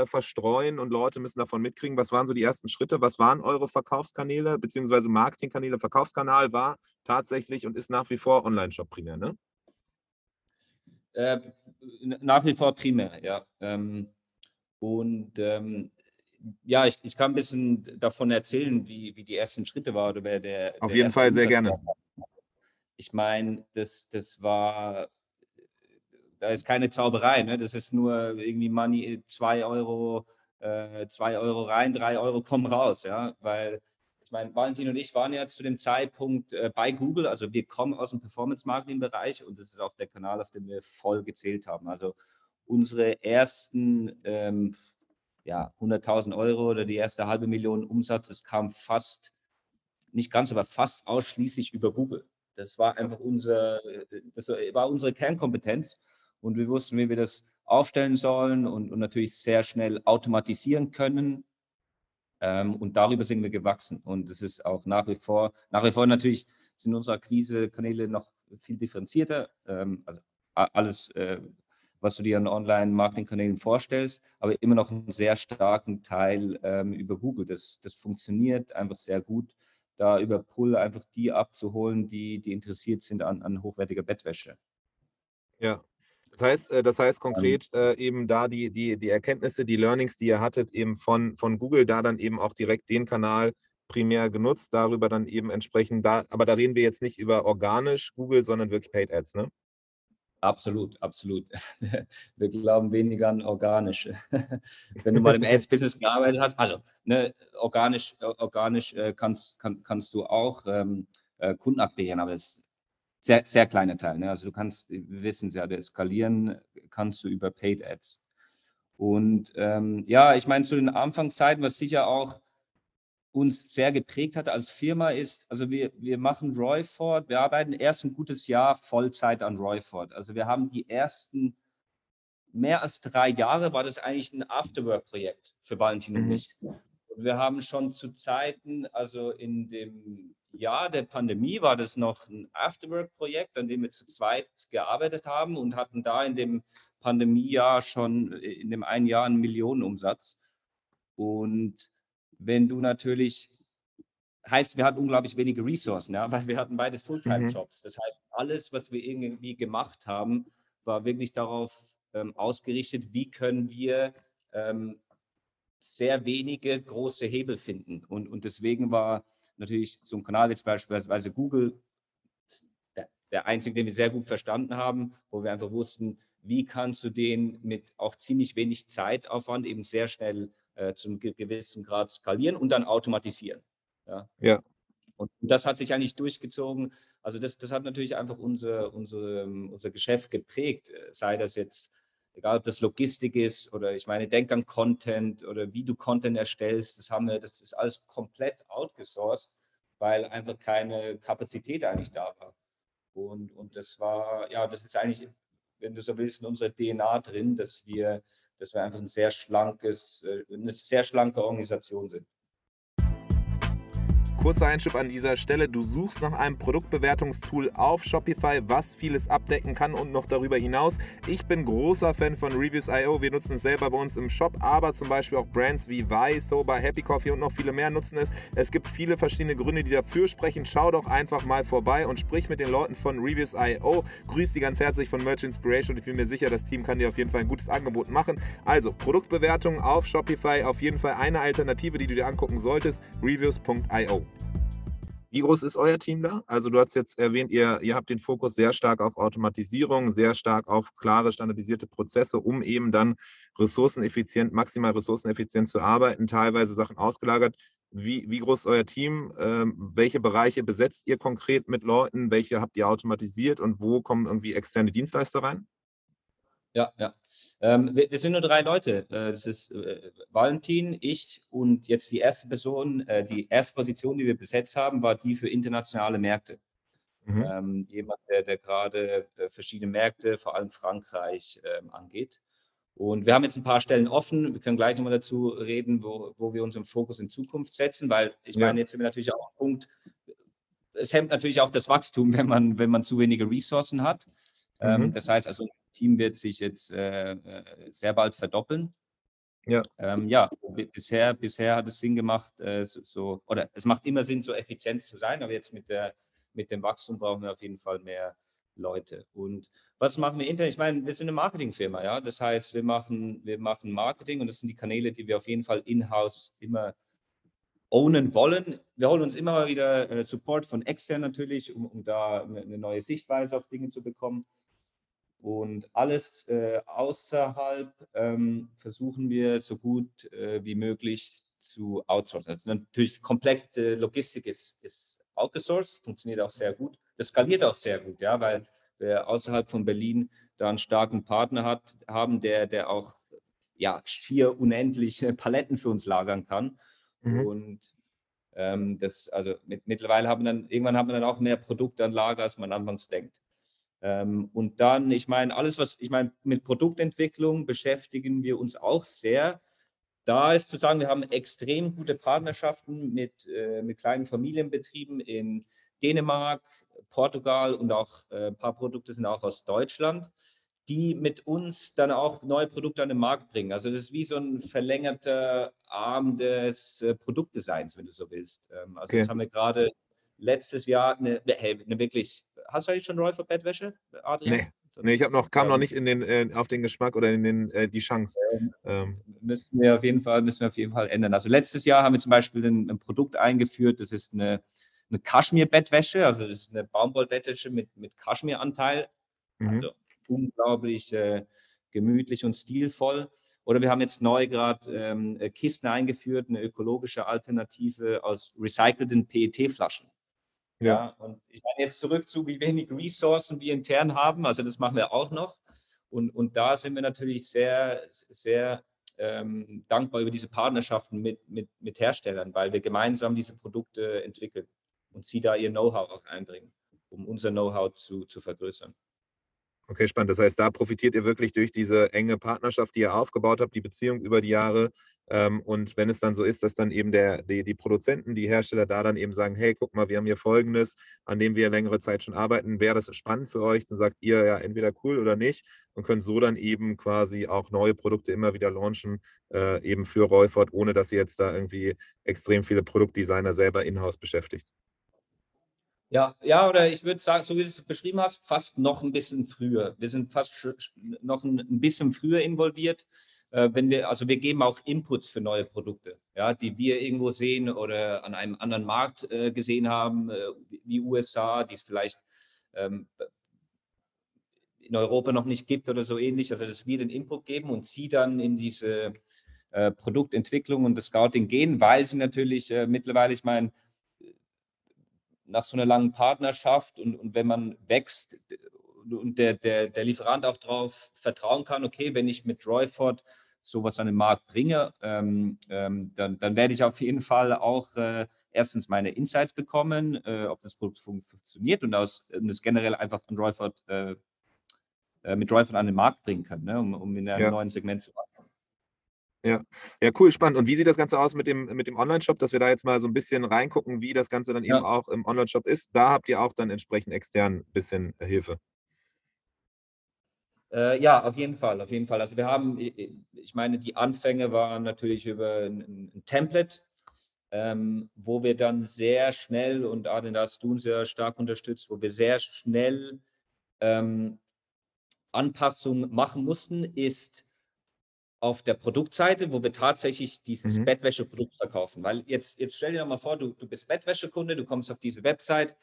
verstreuen und Leute müssen davon mitkriegen. Was waren so die ersten Schritte? Was waren eure Verkaufskanäle, beziehungsweise Marketingkanäle? Verkaufskanal war tatsächlich und ist nach wie vor Online-Shop primär, ne? Äh, nach wie vor primär, ja. Ähm, und ähm, ja, ich, ich kann ein bisschen davon erzählen, wie, wie die ersten Schritte waren. Oder wer der, Auf der jeden Fall, sehr gerne. War. Ich meine, das, das war, da ist keine Zauberei, ne? das ist nur irgendwie Money, 2 Euro, 2 äh, Euro rein, 3 Euro kommen raus, ja, weil ich meine, Valentin und ich waren ja zu dem Zeitpunkt äh, bei Google, also wir kommen aus dem Performance-Marketing-Bereich und das ist auch der Kanal, auf dem wir voll gezählt haben. Also unsere ersten ähm, ja, 100.000 Euro oder die erste halbe Million Umsatz, das kam fast, nicht ganz, aber fast ausschließlich über Google. Das war einfach unser, das war unsere Kernkompetenz und wir wussten, wie wir das aufstellen sollen und, und natürlich sehr schnell automatisieren können ähm, und darüber sind wir gewachsen. Und es ist auch nach wie vor, nach wie vor natürlich sind unsere Akquise-Kanäle noch viel differenzierter. Ähm, also alles, äh, was du dir an Online-Marketing-Kanälen vorstellst, aber immer noch einen sehr starken Teil ähm, über Google. Das, das funktioniert einfach sehr gut, da über Pull einfach die abzuholen, die, die interessiert sind an, an hochwertiger Bettwäsche. Ja, das heißt, äh, das heißt konkret äh, eben da die, die, die Erkenntnisse, die Learnings, die ihr hattet, eben von, von Google, da dann eben auch direkt den Kanal primär genutzt, darüber dann eben entsprechend da, aber da reden wir jetzt nicht über organisch Google, sondern wirklich Paid Ads, ne? Absolut, absolut. *laughs* Wir glauben weniger an organisch. *laughs* Wenn du mal im Ads-Business gearbeitet hast, also ne, organisch, organisch äh, kannst, kann, kannst du auch ähm, äh, Kunden akquirieren, aber es sehr, sehr kleiner Teil. Ne? Also du kannst, wir wissen es ja, der skalieren kannst du über Paid Ads. Und ähm, ja, ich meine, zu den Anfangszeiten, was sicher auch uns sehr geprägt hat als Firma ist, also wir, wir machen Royford, wir arbeiten erst ein gutes Jahr Vollzeit an Royford. Also wir haben die ersten mehr als drei Jahre war das eigentlich ein Afterwork-Projekt für Valentin und mhm. mich. Wir haben schon zu Zeiten, also in dem Jahr der Pandemie war das noch ein Afterwork-Projekt, an dem wir zu zweit gearbeitet haben und hatten da in dem Pandemiejahr schon äh, in dem einen Jahr einen Millionenumsatz. Und wenn du natürlich, heißt, wir hatten unglaublich wenige Ressourcen, ja, *laughs* weil wir hatten beide Fulltime-Jobs. Mhm. Das heißt, alles, was wir irgendwie gemacht haben, war wirklich darauf ähm, ausgerichtet, wie können wir ähm, sehr wenige große Hebel finden. Und, und deswegen war natürlich so ein Kanal jetzt beispielsweise Google der, der einzige, den wir sehr gut verstanden haben, wo wir einfach wussten, wie kannst du den mit auch ziemlich wenig Zeitaufwand eben sehr schnell äh, zum gewissen Grad skalieren und dann automatisieren. Ja. ja. Und das hat sich eigentlich durchgezogen. Also das, das hat natürlich einfach unser, unser, unser Geschäft geprägt, sei das jetzt, egal ob das Logistik ist oder ich meine, denk an Content oder wie du Content erstellst, das haben wir, das ist alles komplett outgesourced, weil einfach keine Kapazität eigentlich da war. Und, und das war, ja, das ist eigentlich, wenn du so willst, in unserer DNA drin, dass wir dass wir einfach ein sehr schlankes, äh, eine sehr schlanke Organisation sind. Kurzer Einschub an dieser Stelle. Du suchst nach einem Produktbewertungstool auf Shopify, was vieles abdecken kann und noch darüber hinaus. Ich bin großer Fan von Reviews.io. Wir nutzen es selber bei uns im Shop, aber zum Beispiel auch Brands wie Vi, Sober, Happy Coffee und noch viele mehr nutzen es. Es gibt viele verschiedene Gründe, die dafür sprechen. Schau doch einfach mal vorbei und sprich mit den Leuten von Reviews.io. Grüß die ganz herzlich von Merch Inspiration und ich bin mir sicher, das Team kann dir auf jeden Fall ein gutes Angebot machen. Also Produktbewertungen auf Shopify auf jeden Fall eine Alternative, die du dir angucken solltest. Reviews.io. Wie groß ist euer Team da? Also du hast jetzt erwähnt, ihr, ihr habt den Fokus sehr stark auf Automatisierung, sehr stark auf klare, standardisierte Prozesse, um eben dann ressourceneffizient, maximal ressourceneffizient zu arbeiten, teilweise Sachen ausgelagert. Wie, wie groß ist euer Team? Ähm, welche Bereiche besetzt ihr konkret mit Leuten? Welche habt ihr automatisiert und wo kommen irgendwie externe Dienstleister rein? Ja, ja. Ähm, wir, wir, sind nur drei Leute. Äh, das ist äh, Valentin, ich und jetzt die erste Person, äh, die erste Position, die wir besetzt haben, war die für internationale Märkte. Mhm. Ähm, jemand, der, der gerade äh, verschiedene Märkte, vor allem Frankreich, ähm, angeht. Und wir haben jetzt ein paar Stellen offen. Wir können gleich nochmal dazu reden, wo, wo wir unseren Fokus in Zukunft setzen, weil ich ja. meine, jetzt sind wir natürlich auch am Punkt, es hemmt natürlich auch das Wachstum, wenn man, wenn man zu wenige Ressourcen hat. Ähm, mhm. das heißt also, Team wird sich jetzt äh, äh, sehr bald verdoppeln. Ja. Ähm, ja, bisher, bisher hat es Sinn gemacht, äh, so, so, oder es macht immer Sinn, so effizient zu sein, aber jetzt mit, der, mit dem Wachstum brauchen wir auf jeden Fall mehr Leute. Und was machen wir intern? Ich meine, wir sind eine Marketingfirma, ja. Das heißt, wir machen, wir machen Marketing und das sind die Kanäle, die wir auf jeden Fall in-house immer ownen wollen. Wir holen uns immer wieder äh, Support von extern natürlich, um, um da eine neue Sichtweise auf Dinge zu bekommen. Und alles äh, außerhalb ähm, versuchen wir so gut äh, wie möglich zu outsourcen. Also natürlich komplexe Logistik ist, ist outgesourced, funktioniert auch sehr gut. Das skaliert auch sehr gut, ja, weil wir außerhalb von Berlin da einen starken Partner hat, haben, der, der auch ja, schier unendliche *laughs* Paletten für uns lagern kann. Mhm. Und ähm, das, also mit, mittlerweile haben wir dann, irgendwann haben wir dann auch mehr Produkte an Lager, als man anfangs denkt. Ähm, und dann, ich meine, alles, was, ich meine, mit Produktentwicklung beschäftigen wir uns auch sehr. Da ist zu sagen, wir haben extrem gute Partnerschaften mit, äh, mit kleinen Familienbetrieben in Dänemark, Portugal und auch äh, ein paar Produkte sind auch aus Deutschland, die mit uns dann auch neue Produkte an den Markt bringen. Also das ist wie so ein verlängerter Arm des äh, Produktdesigns, wenn du so willst. Ähm, also okay. das haben wir gerade letztes Jahr eine, eine wirklich hast du eigentlich schon Roy für Bettwäsche, Adrian? Nee. Nee, ich habe noch, kam ähm, noch nicht in den, äh, auf den Geschmack oder in den, äh, die Chance. Ähm, ähm. Müssen wir auf jeden Fall, müssen wir auf jeden Fall ändern. Also letztes Jahr haben wir zum Beispiel ein, ein Produkt eingeführt, das ist eine, eine Kaschmir-Bettwäsche, also das ist eine Baumwollbettwäsche mit, mit Kaschmiranteil. Mhm. Also unglaublich äh, gemütlich und stilvoll. Oder wir haben jetzt neu gerade ähm, Kisten eingeführt, eine ökologische Alternative aus recycelten PET-Flaschen. Ja. ja. Und ich meine jetzt zurück zu, wie wenig Ressourcen wir intern haben. Also das machen wir auch noch. Und, und da sind wir natürlich sehr, sehr ähm, dankbar über diese Partnerschaften mit, mit, mit Herstellern, weil wir gemeinsam diese Produkte entwickeln und sie da ihr Know-how auch einbringen, um unser Know-how zu, zu vergrößern. Okay, spannend. Das heißt, da profitiert ihr wirklich durch diese enge Partnerschaft, die ihr aufgebaut habt, die Beziehung über die Jahre. Ähm, und wenn es dann so ist, dass dann eben der, die, die Produzenten, die Hersteller da dann eben sagen, hey, guck mal, wir haben hier Folgendes, an dem wir längere Zeit schon arbeiten, wäre das spannend für euch, dann sagt ihr ja entweder cool oder nicht und könnt so dann eben quasi auch neue Produkte immer wieder launchen, äh, eben für Reufort, ohne dass ihr jetzt da irgendwie extrem viele Produktdesigner selber in-house beschäftigt. Ja, ja, oder ich würde sagen, so wie du es beschrieben hast, fast noch ein bisschen früher. Wir sind fast noch ein bisschen früher involviert. Äh, wenn wir, also wir geben auch Inputs für neue Produkte, ja, die wir irgendwo sehen oder an einem anderen Markt äh, gesehen haben, äh, wie USA, die es vielleicht ähm, in Europa noch nicht gibt oder so ähnlich. Also dass wir den Input geben und sie dann in diese äh, Produktentwicklung und das Scouting gehen, weil sie natürlich äh, mittlerweile, ich meine, nach so einer langen Partnerschaft und, und wenn man wächst und der, der, der Lieferant auch darauf vertrauen kann, okay, wenn ich mit Royford sowas an den Markt bringe, ähm, ähm, dann, dann werde ich auf jeden Fall auch äh, erstens meine Insights bekommen, äh, ob das Produkt fun funktioniert und aus und das generell einfach an Royford, äh, äh, mit Royford an den Markt bringen kann, ne, um, um in einem ja. neuen Segment zu wachsen. Ja. ja, cool, spannend. Und wie sieht das Ganze aus mit dem, mit dem Online-Shop, dass wir da jetzt mal so ein bisschen reingucken, wie das Ganze dann eben Ja. auch im Online-Shop ist? Da habt ihr auch dann entsprechend extern ein bisschen äh, Hilfe. Äh, ja, auf jeden Fall, auf jeden Fall. Also wir haben, ich meine, die Anfänge waren natürlich über ein, ein Template, ähm, wo wir dann sehr schnell, und Adrian, da hast du uns sehr stark unterstützt, wo wir sehr schnell ähm, Anpassungen machen mussten, ist auf der Produktseite, wo wir tatsächlich dieses Mhm. Bettwäscheprodukt verkaufen. Weil jetzt, jetzt stell dir doch mal vor, du, du bist Bettwäschekunde, du kommst auf diese Website,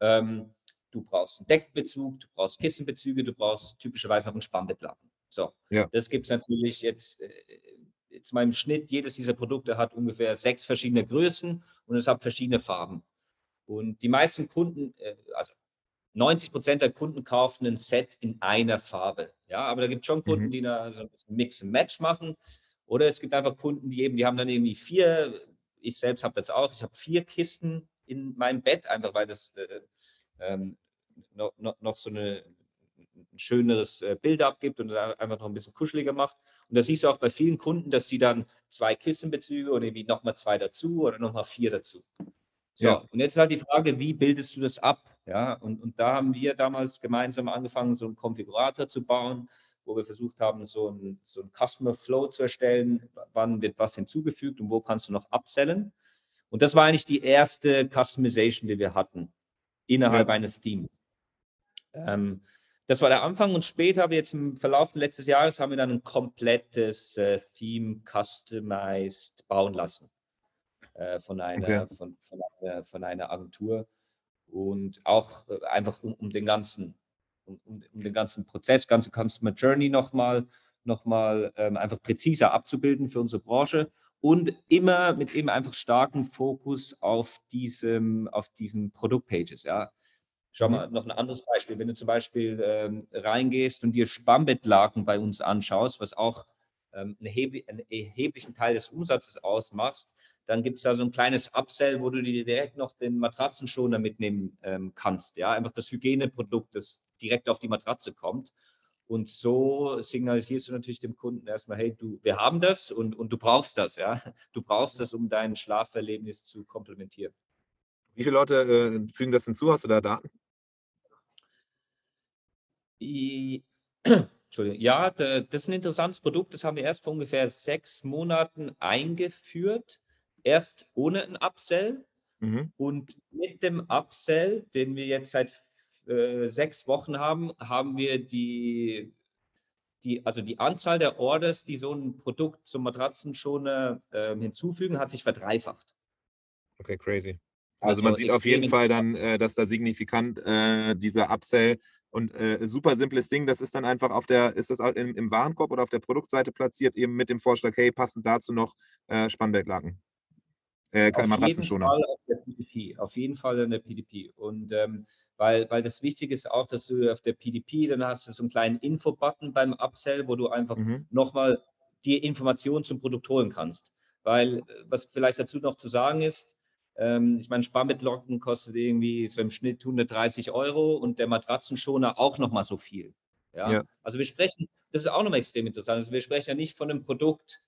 ähm, du brauchst einen Deckbezug, du brauchst Kissenbezüge, du brauchst typischerweise noch einen Spannbettlaken. So, Ja. das gibt es natürlich jetzt, äh, jetzt mal im Schnitt, jedes dieser Produkte hat ungefähr sechs verschiedene Größen und es hat verschiedene Farben. Und die meisten Kunden, äh, also 90 Prozent der Kunden kaufen ein Set in einer Farbe. Ja, aber da gibt es schon Kunden, Mhm. die da so ein bisschen Mix and Match machen. Oder es gibt einfach Kunden, die eben, die haben dann irgendwie vier, ich selbst habe das auch, ich habe vier Kisten in meinem Bett, einfach weil das äh, ähm, noch, noch, noch so eine, ein schöneres äh, Bild abgibt und einfach noch ein bisschen kuscheliger macht. Und da siehst du auch bei vielen Kunden, dass sie dann zwei Kissenbezüge oder irgendwie nochmal zwei dazu oder nochmal vier dazu. So, Ja. und jetzt ist halt die Frage, wie bildest du das ab? Ja, und, und da haben wir damals gemeinsam angefangen, so einen Konfigurator zu bauen, wo wir versucht haben, so ein, so ein Customer Flow zu erstellen. Wann wird was hinzugefügt und wo kannst du noch upsellen? Und das war eigentlich die erste Customization, die wir hatten innerhalb Ja. eines Themes. Ähm, das war der Anfang und später jetzt im Verlauf letztes Jahres haben wir dann ein komplettes äh, Theme customized bauen lassen äh, von, einer, Okay. von, von, einer, von einer Agentur und auch äh, einfach um, um den ganzen um, um, den ganzen Prozess, ganze Customer Journey nochmal noch mal, ähm, einfach präziser abzubilden für unsere Branche und immer mit eben einfach starkem Fokus auf diesem auf diesen Produktpages. Ja, Schau Mhm. mal, noch ein anderes Beispiel. Wenn du zum Beispiel ähm, reingehst und dir Spannbettlaken bei uns anschaust, was auch ähm, einen erheblichen Teil des Umsatzes ausmacht, dann gibt es da so ein kleines Upsell, wo du dir direkt noch den Matratzenschoner mitnehmen ähm, kannst. Ja, einfach das Hygieneprodukt, das direkt auf die Matratze kommt. Und so signalisierst du natürlich dem Kunden erstmal, hey, du, wir haben das und, und du brauchst das, ja. Du brauchst das, um dein Schlaferlebnis zu komplementieren. Wie viele Leute äh, fügen das hinzu? Hast du da Daten? I- *clears throat* Entschuldigung. Ja, da- das ist ein interessantes Produkt. Das haben wir erst vor ungefähr sechs Monaten eingeführt. Erst ohne ein Upsell Mhm. und mit dem Upsell, den wir jetzt seit äh, sechs Wochen haben, haben wir die, die, also die Anzahl der Orders, die so ein Produkt zum Matratzenschoner äh, hinzufügen, hat sich verdreifacht. Okay, crazy. Also man Also sieht auf jeden Fall dann, äh, dass da signifikant äh, dieser Upsell und äh, super simples Ding, das ist dann einfach auf der, ist das im, im Warenkorb oder auf der Produktseite platziert, eben mit dem Vorschlag, hey, passend dazu noch äh, Spannbettlaken. Äh, Auf jeden auf der PDP, auf jeden Fall in der PDP. Und ähm, weil, weil das Wichtige ist auch, dass du auf der PDP, dann hast du so einen kleinen Info-Button beim Upsell, wo du einfach Mhm. nochmal die Informationen zum Produkt holen kannst. Weil, äh, was vielleicht dazu noch zu sagen ist, ähm, ich meine, Sparbettlocken kostet irgendwie so im Schnitt 130 Euro und der Matratzenschoner auch nochmal so viel. Ja? Ja. Also wir sprechen, das ist auch nochmal extrem interessant. Also wir sprechen ja nicht von einem Produkt,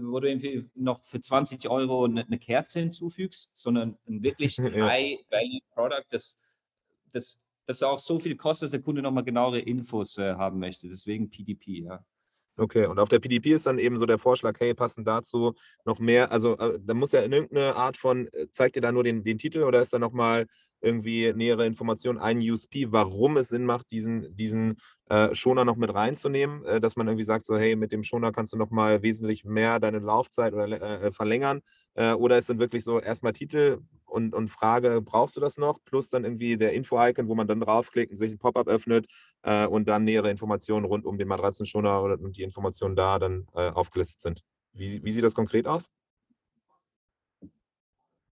wo du irgendwie noch für 20 Euro eine, eine Kerze hinzufügst, sondern ein wirklich. *laughs* High-Value-Product, das, das, das auch so viel kostet, dass der Kunde nochmal genauere Infos äh, haben möchte. Deswegen PDP, ja. Okay, und auf der PDP ist dann eben so der Vorschlag, hey, passend dazu noch mehr, also äh, da muss ja in irgendeine Art von, äh, zeigt ihr da nur den, den Titel oder ist da nochmal irgendwie nähere Information, ein USP, warum es Sinn macht, diesen, diesen äh, Schoner noch mit reinzunehmen, äh, dass man irgendwie sagt, so hey, mit dem Schoner kannst du nochmal wesentlich mehr deine Laufzeit oder äh, verlängern äh, oder ist dann wirklich so erstmal Titel und, und Frage, brauchst du das noch, plus dann irgendwie der Info-Icon, wo man dann draufklickt und sich ein Pop-up öffnet äh, und dann nähere Informationen rund um den Matratzenschoner und die Informationen da dann äh, aufgelistet sind. Wie, wie sieht das konkret aus?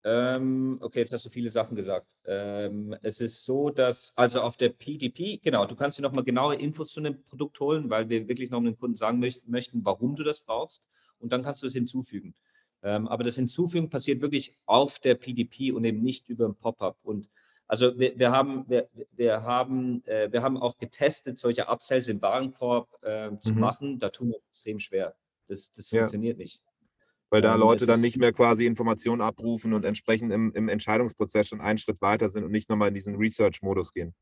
Ähm, okay, jetzt hast du viele Sachen gesagt. Ähm, es ist so, dass, also auf der PDP, genau, du kannst dir nochmal genaue Infos zu einem Produkt holen, weil wir wirklich noch dem Kunden sagen möcht möchten, warum du das brauchst. Und dann kannst du es hinzufügen. Ähm, aber das Hinzufügen passiert wirklich auf der PDP und eben nicht über ein Pop-up. Und also wir, wir haben, wir, wir, haben, äh, wir haben auch getestet, solche Upsells im Warenkorb äh, zu Mhm. machen. Da tun wir extrem schwer. Das, das funktioniert ja. nicht. Weil da Leute dann nicht mehr quasi Informationen abrufen und entsprechend im, im Entscheidungsprozess schon einen Schritt weiter sind und nicht nochmal in diesen Research-Modus gehen.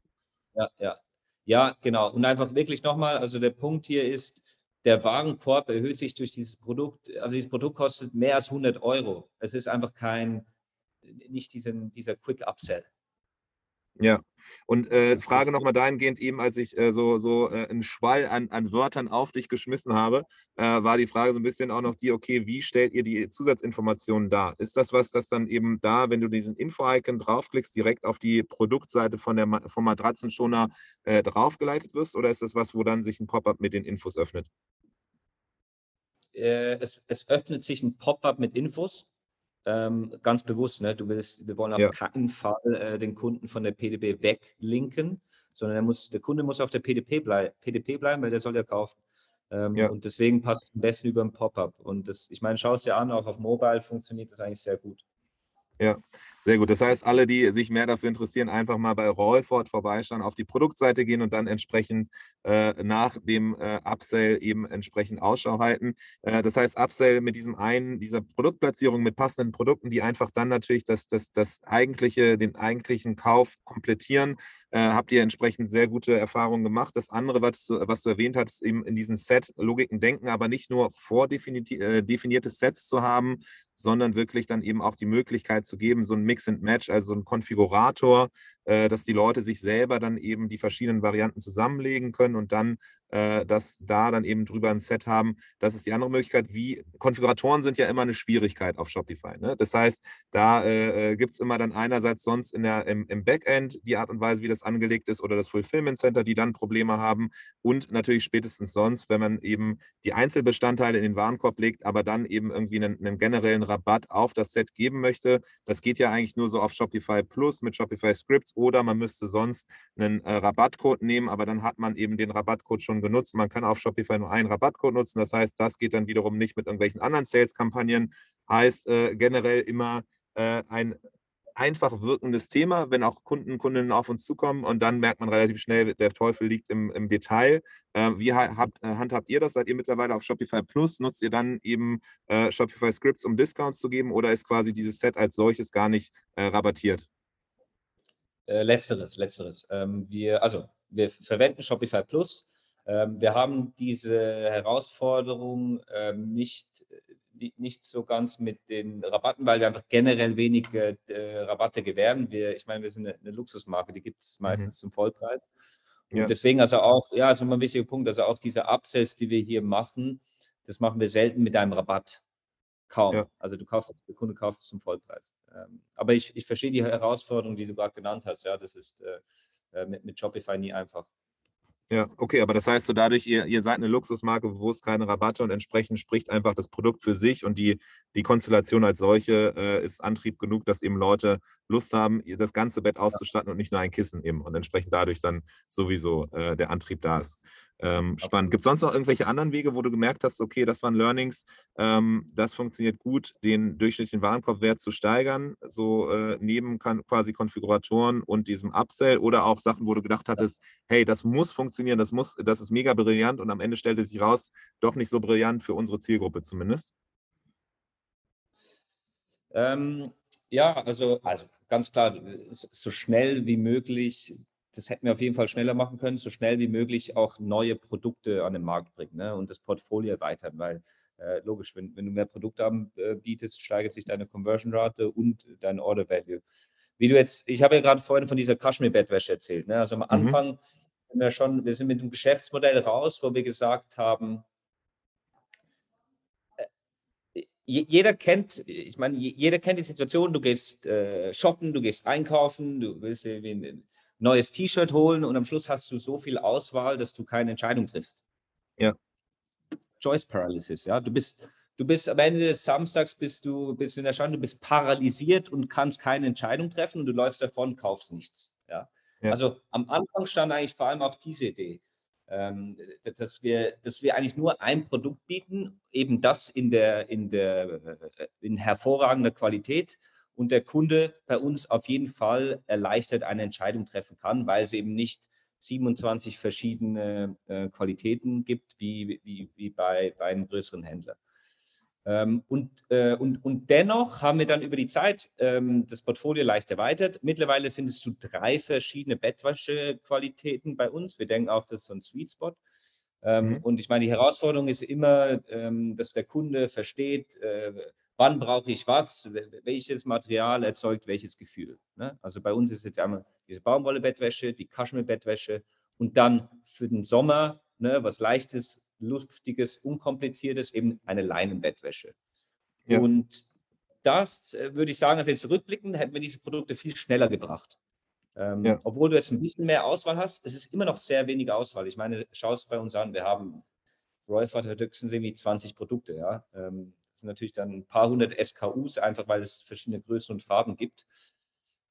Ja, ja. Ja, genau. Und einfach wirklich nochmal, also der Punkt hier ist, der Warenkorb erhöht sich durch dieses Produkt, also dieses Produkt kostet mehr als 100 Euro. Es ist einfach kein, nicht diesen, dieser Quick Upsell. Ja, und äh, Frage nochmal dahingehend, eben als ich äh, so, so äh, einen Schwall an, an Wörtern auf dich geschmissen habe, äh, war die Frage so ein bisschen auch noch die, okay, wie stellt ihr die Zusatzinformationen dar? Ist das was, das dann eben da, wenn du diesen Info-Icon draufklickst, direkt auf die Produktseite von der, vom Matratzenschoner äh, draufgeleitet wirst oder ist das was, wo dann sich ein Pop-up mit den Infos öffnet? Äh, es, es öffnet sich ein Pop-up mit Infos ähm, ganz bewusst, ne? du willst, wir wollen auf ja. keinen Fall äh, den Kunden von der PDP weglinken, sondern er muss, der Kunde muss auf der PDP, blei PDP bleiben, weil der soll ja kaufen. Ähm, ja. Und deswegen passt es am besten über ein Pop-up. Und das, ich meine, schau es dir an, auch auf Mobile funktioniert das eigentlich sehr gut. Ja, sehr gut. Das heißt, alle, die sich mehr dafür interessieren, einfach mal bei Rollford vorbeischauen, auf die Produktseite gehen und dann entsprechend äh, nach dem äh, Upsell eben entsprechend Ausschau halten. Äh, das heißt, Upsell mit diesem einen, dieser Produktplatzierung mit passenden Produkten, die einfach dann natürlich das, das, das eigentliche, den eigentlichen Kauf komplettieren, äh, habt ihr entsprechend sehr gute Erfahrungen gemacht. Das andere, was du, was du erwähnt hast, eben in diesen Set-Logiken denken, aber nicht nur vordefinierte äh, Sets zu haben, sondern wirklich dann eben auch die Möglichkeit zu geben, so ein Mix and Match, also so ein Konfigurator, äh, dass die Leute sich selber dann eben die verschiedenen Varianten zusammenlegen können und dann dass da dann eben drüber ein Set haben. Das ist die andere Möglichkeit. Wie Konfiguratoren sind ja immer eine Schwierigkeit auf Shopify. Ne? Das heißt, da äh, äh gibt es immer dann einerseits sonst in der, im, im, Backend die Art und Weise, wie das angelegt ist, oder das Fulfillment Center, die dann Probleme haben. Und natürlich spätestens sonst, wenn man eben die Einzelbestandteile in den Warenkorb legt, aber dann eben irgendwie einen, einen generellen Rabatt auf das Set geben möchte. Das geht ja eigentlich nur so auf Shopify Plus mit Shopify Scripts oder man müsste sonst einen äh, Rabattcode nehmen, aber dann hat man eben den Rabattcode schon genutzt. Man kann auf Shopify nur einen Rabattcode nutzen. Das heißt, das geht dann wiederum nicht mit irgendwelchen anderen Sales-Kampagnen. Heißt äh, generell immer äh, ein einfach wirkendes Thema, wenn auch Kunden, Kundinnen auf uns zukommen und dann merkt man relativ schnell, der Teufel liegt im, im Detail. Äh, wie habt, äh, handhabt ihr das? Seid ihr mittlerweile auf Shopify Plus? Nutzt ihr dann eben äh, Shopify Scripts, um Discounts zu geben oder ist quasi dieses Set als solches gar nicht äh, rabattiert? Äh, letzteres, letzteres. Ähm, wir, also wir verwenden Shopify Plus wir haben diese Herausforderung ähm, nicht, nicht so ganz mit den Rabatten, weil wir einfach generell wenige äh, Rabatte gewähren. Wir, ich meine, wir sind eine, Luxusmarke, die gibt es meistens mhm. zum Vollpreis. Und ja. deswegen also auch, ja, ist immer ein wichtiger Punkt, also auch diese Upsells, die wir hier machen, das machen wir selten mit einem Rabatt. Kaum. Ja. Also du kaufst, der Kunde kauft es zum Vollpreis. Ähm, aber ich, ich verstehe die Herausforderung, die du gerade genannt hast. Ja, das ist äh, äh mit, mit Shopify nie einfach. Ja, okay, aber das heißt so dadurch, ihr, ihr seid eine Luxusmarke, bewusst keine Rabatte und entsprechend spricht einfach das Produkt für sich und die, die Konstellation als solche äh, ist Antrieb genug, dass eben Leute Lust haben, das ganze Bett auszustatten und nicht nur ein Kissen eben und entsprechend dadurch dann sowieso äh, der Antrieb da ist. Ähm, spannend. Gibt es sonst noch irgendwelche anderen Wege, wo du gemerkt hast, okay, das waren Learnings, ähm, das funktioniert gut, den durchschnittlichen Warenkorbwert zu steigern, so äh, neben kann, quasi Konfiguratoren und diesem Upsell oder auch Sachen, wo du gedacht hattest, hey, das muss funktionieren, das muss, das ist mega brillant und am Ende stellte sich raus, doch nicht so brillant für unsere Zielgruppe zumindest? Ähm, ja, also, also ganz klar, so schnell wie möglich das hätten wir auf jeden Fall schneller machen können, so schnell wie möglich auch neue Produkte an den Markt bringen ne? und das Portfolio erweitern, weil äh, logisch, wenn, wenn du mehr Produkte anbietest, steigert sich deine Conversion-Rate und dein Order-Value. Wie du jetzt, ich habe ja gerade vorhin von dieser Kaschmir-Bettwäsche erzählt. Ne? Also am mhm. Anfang sind wir schon, wir sind mit einem Geschäftsmodell raus, wo wir gesagt haben, äh, jeder kennt, ich meine, jeder kennt die Situation, du gehst äh, shoppen, du gehst einkaufen, du willst irgendwie neues T-Shirt holen und am Schluss hast du so viel Auswahl, dass du keine Entscheidung triffst. Ja. Choice Paralysis, ja. Du bist, du bist am Ende des Samstags bist du bist in der Schande, du bist paralysiert und kannst keine Entscheidung treffen und du läufst davon, kaufst nichts. Ja. ja. Also am Anfang stand eigentlich vor allem auch diese Idee, ähm, dass wir, dass wir eigentlich nur ein Produkt bieten, eben das in der, in der, äh, in hervorragender Qualität und der Kunde bei uns auf jeden Fall erleichtert eine Entscheidung treffen kann, weil es eben nicht 27 verschiedene äh, Qualitäten gibt, wie, wie, wie bei, bei einem größeren Händler. Ähm, und, äh, und, und dennoch haben wir dann über die Zeit ähm, das Portfolio leicht erweitert. Mittlerweile findest du drei verschiedene Bettwäschequalitäten bei uns. Wir denken auch, das ist so ein Sweet Spot. Ähm, mhm. Und ich meine, die Herausforderung ist immer, ähm, dass der Kunde versteht, äh, wann brauche ich was, welches Material erzeugt welches Gefühl. Ne? Also bei uns ist jetzt einmal diese Baumwolle-Bettwäsche, die Kaschmir-Bettwäsche und dann für den Sommer ne, was Leichtes, Luftiges, Unkompliziertes, eben eine Leinenbettwäsche. Ja. Und das äh, würde ich sagen, also jetzt rückblickend, hätten wir diese Produkte viel schneller gebracht. Ähm, ja. Obwohl du jetzt ein bisschen mehr Auswahl hast, es ist immer noch sehr wenig Auswahl. Ich meine, schau es bei uns an, wir haben Royford hat höchstens irgendwie 20 Produkte, ja. Ähm, sind natürlich dann ein paar hundert SKUs, einfach weil es verschiedene Größen und Farben gibt.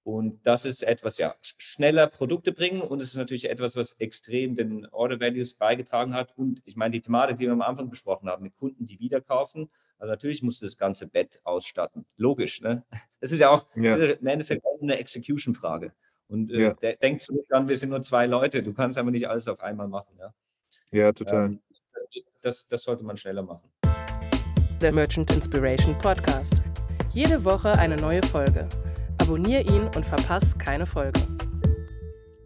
Und das ist etwas, ja, schneller Produkte bringen und es ist natürlich etwas, was extrem den Order Values beigetragen hat. Und ich meine, die Thematik, die wir am Anfang besprochen haben, mit Kunden, die wieder kaufen, also natürlich musst du das ganze Bett ausstatten. Logisch, ne? Das ist ja auch ja. im Endeffekt eine Execution-Frage. Und äh, ja. der, denk zurück an, wir sind nur zwei Leute, du kannst einfach nicht alles auf einmal machen, ja. Ja, total. Ähm, das, das sollte man schneller machen. Der Merchant Inspiration Podcast. Jede Woche eine neue Folge. Abonnier ihn und verpass keine Folge.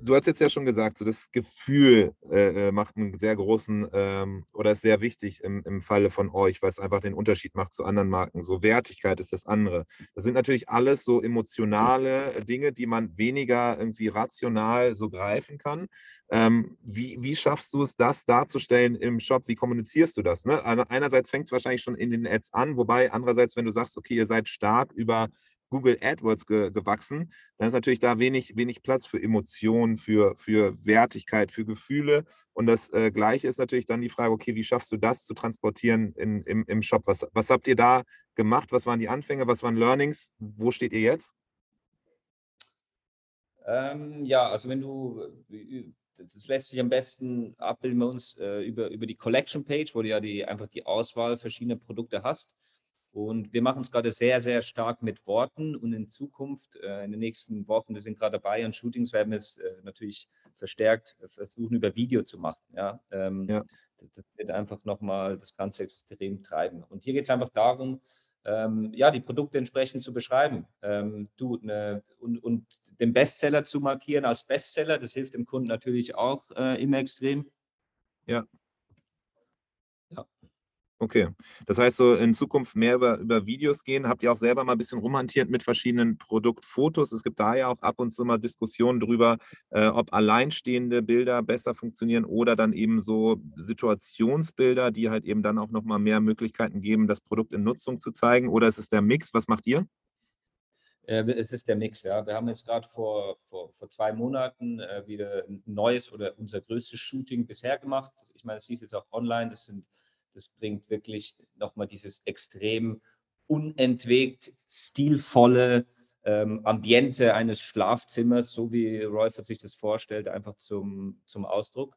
Du hast jetzt ja schon gesagt, so das Gefühl äh, äh, macht einen sehr großen ähm, oder ist sehr wichtig im, im Falle von euch, weil es einfach den Unterschied macht zu anderen Marken. So Wertigkeit ist das andere. Das sind natürlich alles so emotionale Dinge, die man weniger irgendwie rational so greifen kann. Ähm, wie, wie schaffst du es, das darzustellen im Shop? Wie kommunizierst du das? Ne? Also einerseits fängt es wahrscheinlich schon in den Ads an, wobei andererseits, wenn du sagst, okay, ihr seid stark über Google AdWords ge gewachsen, dann ist natürlich da wenig, wenig Platz für Emotionen, für, für Wertigkeit, für Gefühle. Und das äh, Gleiche ist natürlich dann die Frage, okay, wie schaffst du das zu transportieren in, im, im Shop? Was, was habt ihr da gemacht? Was waren die Anfänge? Was waren Learnings? Wo steht ihr jetzt? Ähm, ja, also wenn du, das lässt sich am besten abbilden bei uns äh, über, über die Collection Page, wo du ja die, einfach die Auswahl verschiedener Produkte hast. Und wir machen es gerade sehr, sehr stark mit Worten und in Zukunft, äh, in den nächsten Wochen, wir sind gerade dabei an Shootings, werden wir es äh, natürlich verstärkt versuchen, über Video zu machen. Ja, ähm, ja. Das, wird einfach nochmal das Ganze extrem treiben. Und hier geht es einfach darum, ähm, ja, die Produkte entsprechend zu beschreiben ähm, du, ne, und, und, den Bestseller zu markieren als Bestseller. Das hilft dem Kunden natürlich auch äh, immer extrem. Ja. Okay, das heißt so in Zukunft mehr über, über Videos gehen. Habt ihr auch selber mal ein bisschen rumhantiert mit verschiedenen Produktfotos? Es gibt da ja auch ab und zu mal Diskussionen darüber, äh, ob alleinstehende Bilder besser funktionieren oder dann eben so Situationsbilder, die halt eben dann auch nochmal mehr Möglichkeiten geben, das Produkt in Nutzung zu zeigen. Oder ist es der Mix? Was macht ihr? Äh, es ist der Mix, ja. Wir haben jetzt gerade vor, vor, vor zwei Monaten äh, wieder ein neues oder unser größtes Shooting bisher gemacht. Ich meine, es lief jetzt auch online. Das sind das bringt wirklich nochmal dieses extrem unentwegt, stilvolle ähm, Ambiente eines Schlafzimmers, so wie Rolfert sich das vorstellt, einfach zum, zum Ausdruck.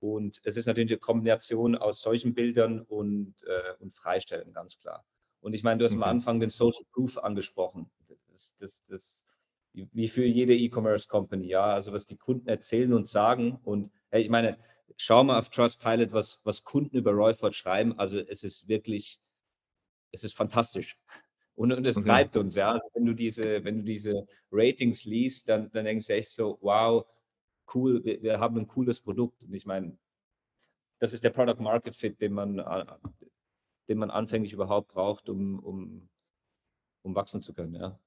Und es ist natürlich eine Kombination aus solchen Bildern und, äh, und Freistellen, ganz klar. Und ich meine, du hast okay. am Anfang den Social Proof angesprochen. Das, das, das, wie für jede E-Commerce Company, ja, also was die Kunden erzählen und sagen. Und hey, ich meine, schau mal auf Trustpilot, was, was Kunden über Royford schreiben. Also es ist wirklich, es ist fantastisch. Und, und es okay. treibt uns, ja. Also wenn du diese, wenn du diese Ratings liest, dann, dann denkst du echt so, wow, cool, wir, wir haben ein cooles Produkt. Und ich meine, das ist der Product Market Fit, den man, äh, den man anfänglich überhaupt braucht, um, um, um wachsen zu können, ja.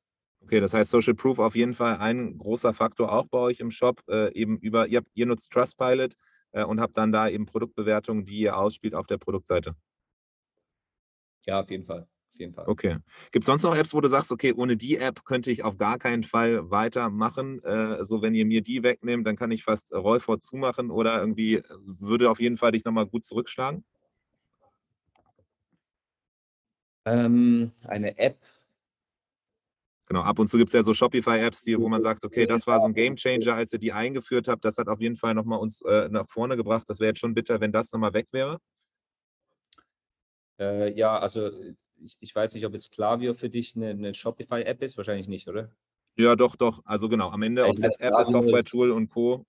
Okay, das heißt Social Proof auf jeden Fall ein großer Faktor auch bei euch im Shop. Äh, eben über, ihr, ihr nutzt Trustpilot und habt dann da eben Produktbewertungen, die ihr ausspielt auf der Produktseite. Ja, auf jeden Fall. Auf jeden Fall. Okay. Gibt es sonst noch Apps, wo du sagst, okay, ohne die App könnte ich auf gar keinen Fall weitermachen? Äh, so, wenn ihr mir die wegnehmt, dann kann ich fast Rollfort zumachen oder irgendwie würde auf jeden Fall dich nochmal gut zurückschlagen? Ähm, eine App, Genau, ab und zu gibt es ja so Shopify-Apps, wo man sagt, okay, das war so ein Gamechanger, als ihr die eingeführt habt. Das hat auf jeden Fall nochmal uns äh, nach vorne gebracht. Das wäre jetzt schon bitter, wenn das nochmal weg wäre. Äh, ja, also ich, ich, weiß nicht, ob jetzt Klaviyo für dich eine, eine Shopify-App ist. Wahrscheinlich nicht, oder? Ja, doch, doch. Also genau, am Ende, ob es jetzt App ist, Software-Tool und Co.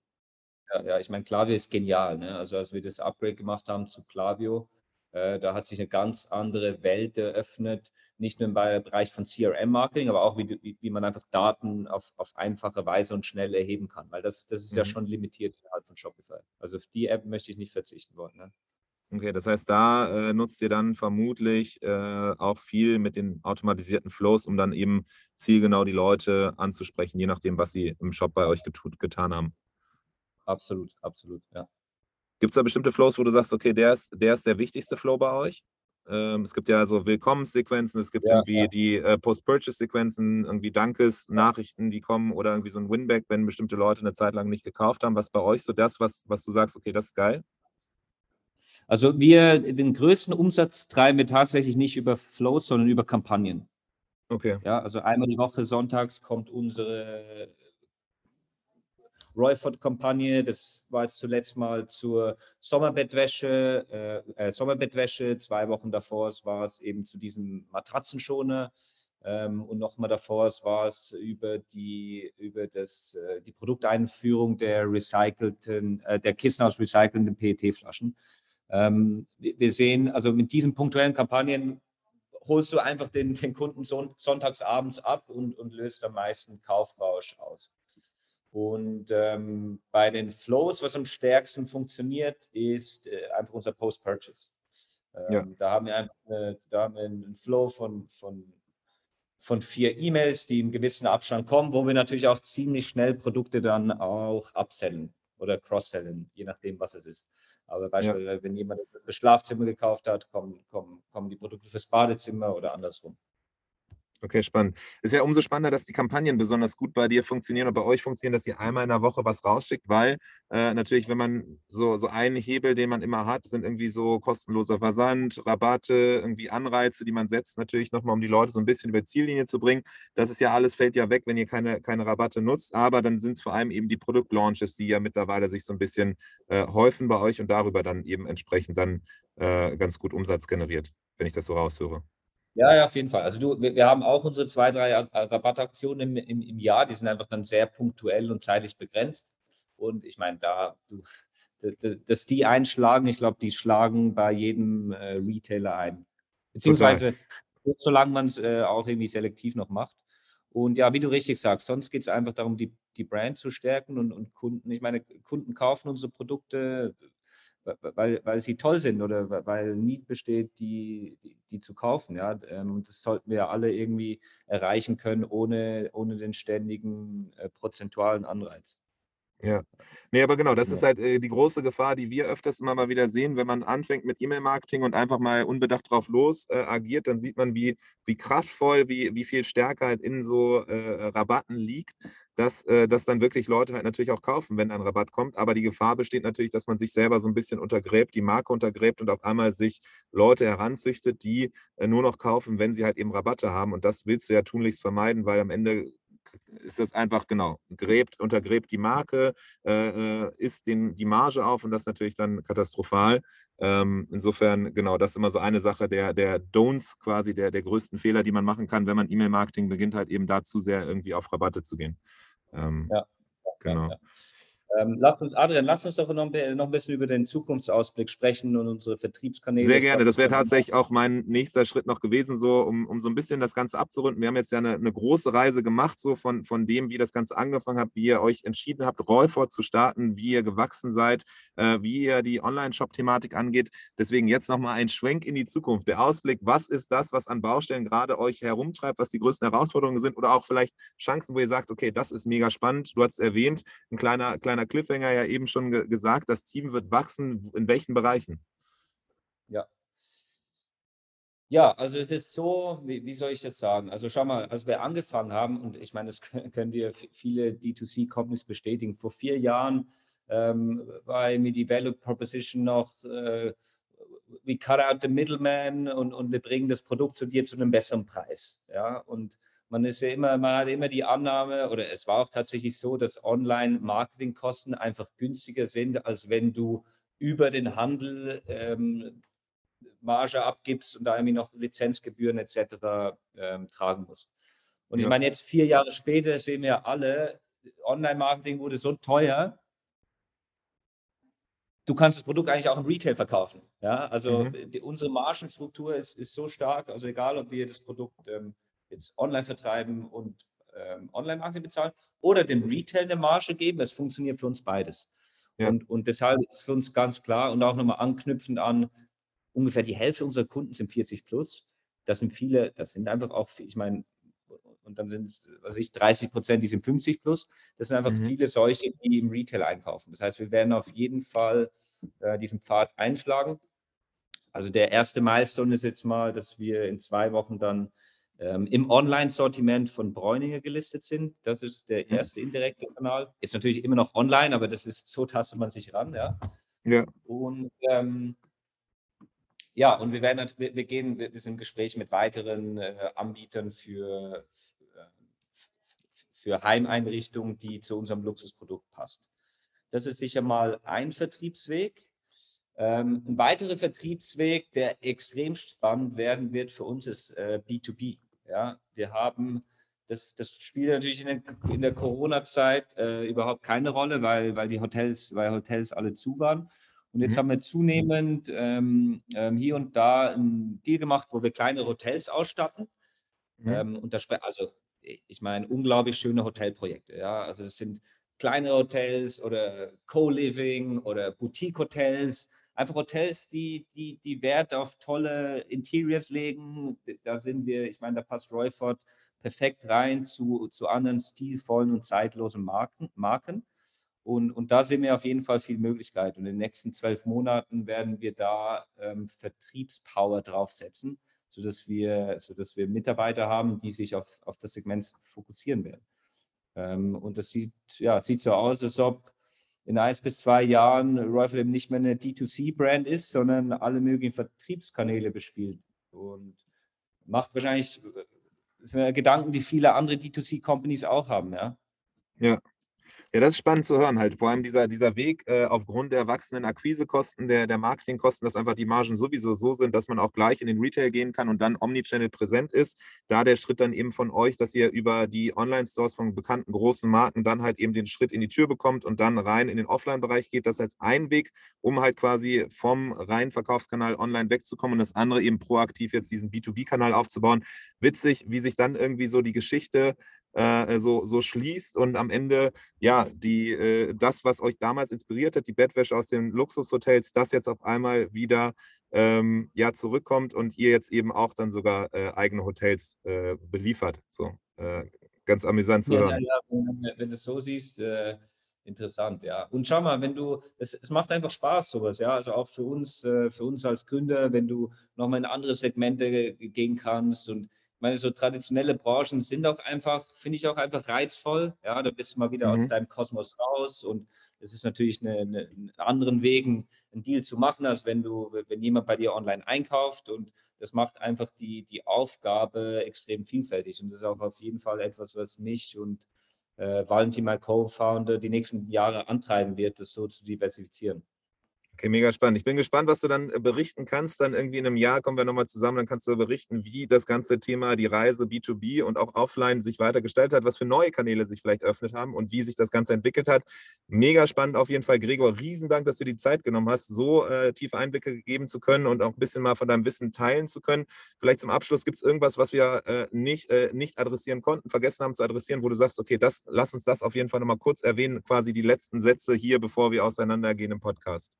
Ja, ja, ich meine, Klaviyo ist genial. Ne? Also als wir das Upgrade gemacht haben zu Klaviyo, äh, da hat sich eine ganz andere Welt eröffnet, nicht nur im Bereich von CRM-Marketing, aber auch wie, wie, wie, man einfach Daten auf, auf einfache Weise und schnell erheben kann, weil das, das ist mhm. ja schon limitiert innerhalb von Shopify. Also auf die App möchte ich nicht verzichten wollen. Ne? Okay, das heißt, da äh, nutzt ihr dann vermutlich äh, auch viel mit den automatisierten Flows, um dann eben zielgenau die Leute anzusprechen, je nachdem, was sie im Shop bei euch getut, getan haben. Absolut, absolut, ja. Gibt es da bestimmte Flows, wo du sagst, okay, der ist, der ist der wichtigste Flow bei euch? Ähm, es gibt ja so Willkommenssequenzen, es gibt ja, irgendwie ja. die äh, Post-Purchase-Sequenzen, irgendwie Dankes-Nachrichten, die kommen oder irgendwie so ein Winback, wenn bestimmte Leute eine Zeit lang nicht gekauft haben. Was bei euch so das, was, was du sagst, okay, das ist geil? Also wir, den größten Umsatz treiben wir tatsächlich nicht über Flows, sondern über Kampagnen. Okay. Ja, also einmal die Woche sonntags kommt unsere Royford-Kampagne. Das war jetzt zuletzt mal zur Sommerbettwäsche, äh, äh, Sommerbettwäsche. Zwei Wochen davor war es eben zu diesem Matratzenschoner. Ähm, und nochmal davor war es über die, über das, äh, die Produkteinführung der recycelten, äh, der Kissen aus recycelnden PET-Flaschen. Ähm, wir sehen, also mit diesen punktuellen Kampagnen holst du einfach den, den Kunden sonntags abends ab und, und löst am meisten Kaufrausch aus. Und ähm, bei den Flows, was am stärksten funktioniert, ist äh, einfach unser Post-Purchase. Ähm, ja. Da haben wir einfach eine, da haben wir einen Flow von, von, von vier E-Mails, die im gewissen Abstand kommen, wo wir natürlich auch ziemlich schnell Produkte dann auch upsellen oder cross-sellen, je nachdem, was es ist. Aber beispielsweise, ja. wenn jemand das Schlafzimmer gekauft hat, kommen, kommen, kommen die Produkte fürs Badezimmer oder andersrum. Okay, spannend. Ist ja umso spannender, dass die Kampagnen besonders gut bei dir funktionieren und bei euch funktionieren, dass ihr einmal in der Woche was rausschickt, weil äh, natürlich, wenn man so, so einen Hebel, den man immer hat, sind irgendwie so kostenloser Versand, Rabatte, irgendwie Anreize, die man setzt, natürlich nochmal, um die Leute so ein bisschen über Ziellinie zu bringen. Das ist ja alles, fällt ja weg, wenn ihr keine, keine Rabatte nutzt, aber dann sind es vor allem eben die Produktlaunches, die ja mittlerweile sich so ein bisschen äh, häufen bei euch und darüber dann eben entsprechend dann äh, ganz gut Umsatz generiert, wenn ich das so raushöre. Ja, ja, auf jeden Fall. Also du, wir, wir haben auch unsere zwei, drei Rabattaktionen im, im, im Jahr, die sind einfach dann sehr punktuell und zeitlich begrenzt. Und ich meine, da, du, dass die einschlagen, ich glaube, die schlagen bei jedem äh, Retailer ein. Beziehungsweise, Total. solange man es äh, auch irgendwie selektiv noch macht. Und ja, wie du richtig sagst, sonst geht es einfach darum, die, die Brand zu stärken und, und Kunden, ich meine, Kunden kaufen unsere Produkte, weil, weil sie toll sind oder weil Need besteht, die, die, die zu kaufen. Ja? Ähm, das sollten wir alle irgendwie erreichen können, ohne, ohne den ständigen äh, prozentualen Anreiz. Ja. Nee, aber genau, das ja. ist halt äh, die große Gefahr, die wir öfters immer mal wieder sehen, wenn man anfängt mit E-Mail-Marketing und einfach mal unbedacht drauf los äh, agiert, dann sieht man, wie, wie kraftvoll, wie, wie viel Stärke halt in so äh, Rabatten liegt, dass, äh, dass dann wirklich Leute halt natürlich auch kaufen, wenn ein Rabatt kommt. Aber die Gefahr besteht natürlich, dass man sich selber so ein bisschen untergräbt, die Marke untergräbt und auf einmal sich Leute heranzüchtet, die äh, nur noch kaufen, wenn sie halt eben Rabatte haben. Und das willst du ja tunlichst vermeiden, weil am Ende ist das einfach, genau, gräbt, untergräbt die Marke, äh, äh, isst den, die Marge auf und das ist natürlich dann katastrophal. Ähm, insofern, genau, das ist immer so eine Sache der, der Don'ts quasi, der, der größten Fehler, die man machen kann, wenn man E-Mail-Marketing beginnt, halt eben dazu sehr irgendwie auf Rabatte zu gehen. Ähm, ja, genau. Ja, ja. Ähm, lass uns, Adrian, lass uns doch noch, ein bisschen über den Zukunftsausblick sprechen und unsere Vertriebskanäle. Sehr gerne. Das wäre tatsächlich auch mein nächster Schritt noch gewesen, so um, um so ein bisschen das Ganze abzurunden. Wir haben jetzt ja eine, eine große Reise gemacht, so von, von dem, wie das Ganze angefangen hat, wie ihr euch entschieden habt, Rollford zu starten, wie ihr gewachsen seid, äh, wie ihr die Online-Shop-Thematik angeht. Deswegen jetzt nochmal ein Schwenk in die Zukunft. Der Ausblick, was ist das, was an Baustellen gerade euch herumtreibt, was die größten Herausforderungen sind oder auch vielleicht Chancen, wo ihr sagt, okay, das ist mega spannend. Du hast es erwähnt, ein kleiner, kleiner kleiner Cliffhanger ja eben schon ge gesagt, das Team wird wachsen. In welchen Bereichen? Ja. Ja, also es ist so, wie, wie, soll ich das sagen? Also schau mal, als wir angefangen haben, und ich meine, das können dir viele D2C-Companies bestätigen, vor vier Jahren ähm, war mir die Value Proposition noch, äh, we cut out the middleman und, und wir bringen das Produkt zu dir zu einem besseren Preis. Ja, und man ist ja immer, man hat immer die Annahme, oder es war auch tatsächlich so, dass Online-Marketingkosten einfach günstiger sind, als wenn du über den Handel ähm, Marge abgibst und da irgendwie noch Lizenzgebühren etc. Ähm, tragen musst. Und ja. ich meine, jetzt vier Jahre später sehen wir alle, Online-Marketing wurde so teuer, du kannst das Produkt eigentlich auch im Retail verkaufen. Ja, also mhm. die, unsere Margenstruktur ist, ist so stark, also egal, ob wir das Produkt ähm, jetzt online vertreiben und ähm, Online-Marketing bezahlen oder dem Retail eine Marge geben, es funktioniert für uns beides. Ja. Und, und deshalb ist für uns ganz klar und auch nochmal anknüpfend an, ungefähr die Hälfte unserer Kunden sind 40 plus. Das sind viele, das sind einfach auch, ich meine, und dann sind es, was ich, 30 Prozent, die sind 50 plus. Das sind einfach mhm. viele solche, die im Retail einkaufen. Das heißt, wir werden auf jeden Fall äh, diesen Pfad einschlagen. Also der erste Milestone ist jetzt mal, dass wir in zwei Wochen dann ähm, im Online-Sortiment von Bräuninger gelistet sind. Das ist der mhm. erste indirekte Kanal. Ist natürlich immer noch online, aber das ist, so tastet man sich ran, ja. Ja. Und ähm, ja, und wir werden wir, wir gehen, wir sind im Gespräch mit weiteren äh, Anbietern für, für Heimeinrichtungen, die zu unserem Luxusprodukt passt. Das ist sicher mal ein Vertriebsweg. Ähm, ein weiterer Vertriebsweg, der extrem spannend werden wird für uns, ist äh, B2B. Ja, wir haben, das, das spielt natürlich in der, in der Corona-Zeit äh, überhaupt keine Rolle, weil, weil die Hotels, weil Hotels alle zu waren. Und jetzt mhm. haben wir zunehmend ähm, ähm, hier und da ein Deal gemacht, wo wir kleine Hotels ausstatten. Mhm. Ähm, und das, also ich meine, unglaublich schöne Hotelprojekte. Ja, also es sind kleine Hotels oder Co-Living oder Boutique-Hotels, einfach Hotels, die, die, die Wert auf tolle Interiors legen. Da sind wir, ich meine, da passt Royford perfekt rein zu, zu anderen stilvollen und zeitlosen Marken. Marken. Und, und da sehen wir auf jeden Fall viel Möglichkeit. Und in den nächsten zwölf Monaten werden wir da ähm, Vertriebspower draufsetzen sodass wir, sodass wir Mitarbeiter haben, die sich auf, auf das Segment fokussieren werden. Ähm, und das sieht, ja, sieht so aus, als ob in eins bis zwei Jahren Rifle eben nicht mehr eine D2C-Brand ist, sondern alle möglichen Vertriebskanäle bespielt. Und macht wahrscheinlich sind Gedanken, die viele andere D2C-Companies auch haben, ja. Ja, ja, das ist spannend zu hören halt. Vor allem dieser, dieser Weg äh, aufgrund der wachsenden Akquisekosten, der, der Marketingkosten, dass einfach die Margen sowieso so sind, dass man auch gleich in den Retail gehen kann und dann Omnichannel präsent ist. Da der Schritt dann eben von euch, dass ihr über die Online-Stores von bekannten großen Marken dann halt eben den Schritt in die Tür bekommt und dann rein in den Offline-Bereich geht, das als ein Weg, um halt quasi vom reinen Verkaufskanal online wegzukommen und das andere eben proaktiv jetzt diesen B2B-Kanal aufzubauen. Witzig, wie sich dann irgendwie so die Geschichte äh, so, so schließt und am Ende, ja, die, äh, das, was euch damals inspiriert hat, die Bettwäsche aus den Luxushotels, das jetzt auf einmal wieder ähm, ja, zurückkommt und ihr jetzt eben auch dann sogar äh, eigene Hotels äh, beliefert. So, äh, ganz amüsant zu ja, hören. Ja, wenn, wenn du es so siehst, äh, interessant, ja. Und schau mal, wenn du, es, es macht einfach Spaß, sowas, ja. Also auch für uns, für uns als Gründer, wenn du nochmal in andere Segmente gehen kannst und meine, so traditionelle Branchen sind auch einfach, finde ich auch einfach reizvoll. Ja, da bist du mal wieder mhm. aus deinem Kosmos raus und es ist natürlich eine, eine, einen anderen Wegen, einen Deal zu machen, als wenn du, wenn jemand bei dir online einkauft und das macht einfach die, die Aufgabe extrem vielfältig und das ist auch auf jeden Fall etwas, was mich und äh, Valentin, mein Co-Founder, die nächsten Jahre antreiben wird, das so zu diversifizieren. Okay, mega spannend. Ich bin gespannt, was du dann äh, berichten kannst. Dann irgendwie in einem Jahr kommen wir nochmal zusammen, dann kannst du berichten, wie das ganze Thema, die Reise B2B und auch offline sich weiter gestaltet hat, was für neue Kanäle sich vielleicht eröffnet haben und wie sich das Ganze entwickelt hat. Mega spannend auf jeden Fall. Gregor, Riesendank, dass du die Zeit genommen hast, so äh, tiefe Einblicke geben zu können und auch ein bisschen mal von deinem Wissen teilen zu können. Vielleicht zum Abschluss gibt es irgendwas, was wir äh, nicht, äh, nicht adressieren konnten, vergessen haben zu adressieren, wo du sagst, okay, das, lass uns das auf jeden Fall nochmal kurz erwähnen, quasi die letzten Sätze hier, bevor wir auseinandergehen im Podcast.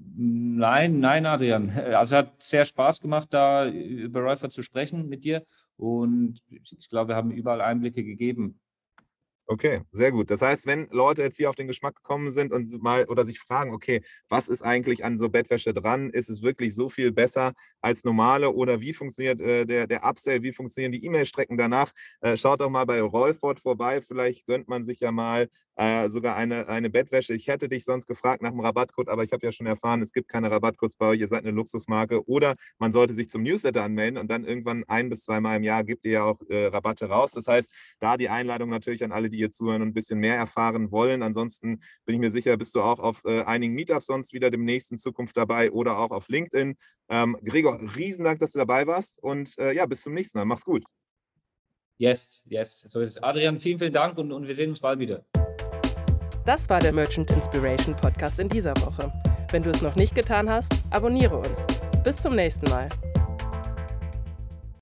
Nein, nein, Adrian. Also hat sehr Spaß gemacht, da über Räufer zu sprechen mit dir. Und ich glaube, wir haben überall Einblicke gegeben. Okay, sehr gut. Das heißt, wenn Leute jetzt hier auf den Geschmack gekommen sind und mal oder sich fragen, okay, was ist eigentlich an so Bettwäsche dran? Ist es wirklich so viel besser als normale oder wie funktioniert äh, der, der Upsell? Wie funktionieren die E-Mail-Strecken danach? Äh, schaut doch mal bei Rollford vorbei. Vielleicht gönnt man sich ja mal äh, sogar eine, eine Bettwäsche. Ich hätte dich sonst gefragt nach einem Rabattcode, aber ich habe ja schon erfahren, es gibt keine Rabattcodes bei euch. Ihr seid eine Luxusmarke oder man sollte sich zum Newsletter anmelden und dann irgendwann ein bis zweimal im Jahr gibt ihr ja auch äh, Rabatte raus. Das heißt, da die Einladung natürlich an alle, die hier zuhören und ein bisschen mehr erfahren wollen. Ansonsten bin ich mir sicher, bist du auch auf äh, einigen Meetups sonst wieder demnächst in Zukunft dabei oder auch auf LinkedIn. Ähm, Gregor, riesen Dank, dass du dabei warst und äh, ja, bis zum nächsten Mal. Mach's gut. Yes, yes. So ist es. Adrian, vielen, vielen Dank und, und wir sehen uns bald wieder. Das war der Merchant Inspiration Podcast in dieser Woche. Wenn du es noch nicht getan hast, abonniere uns. Bis zum nächsten Mal.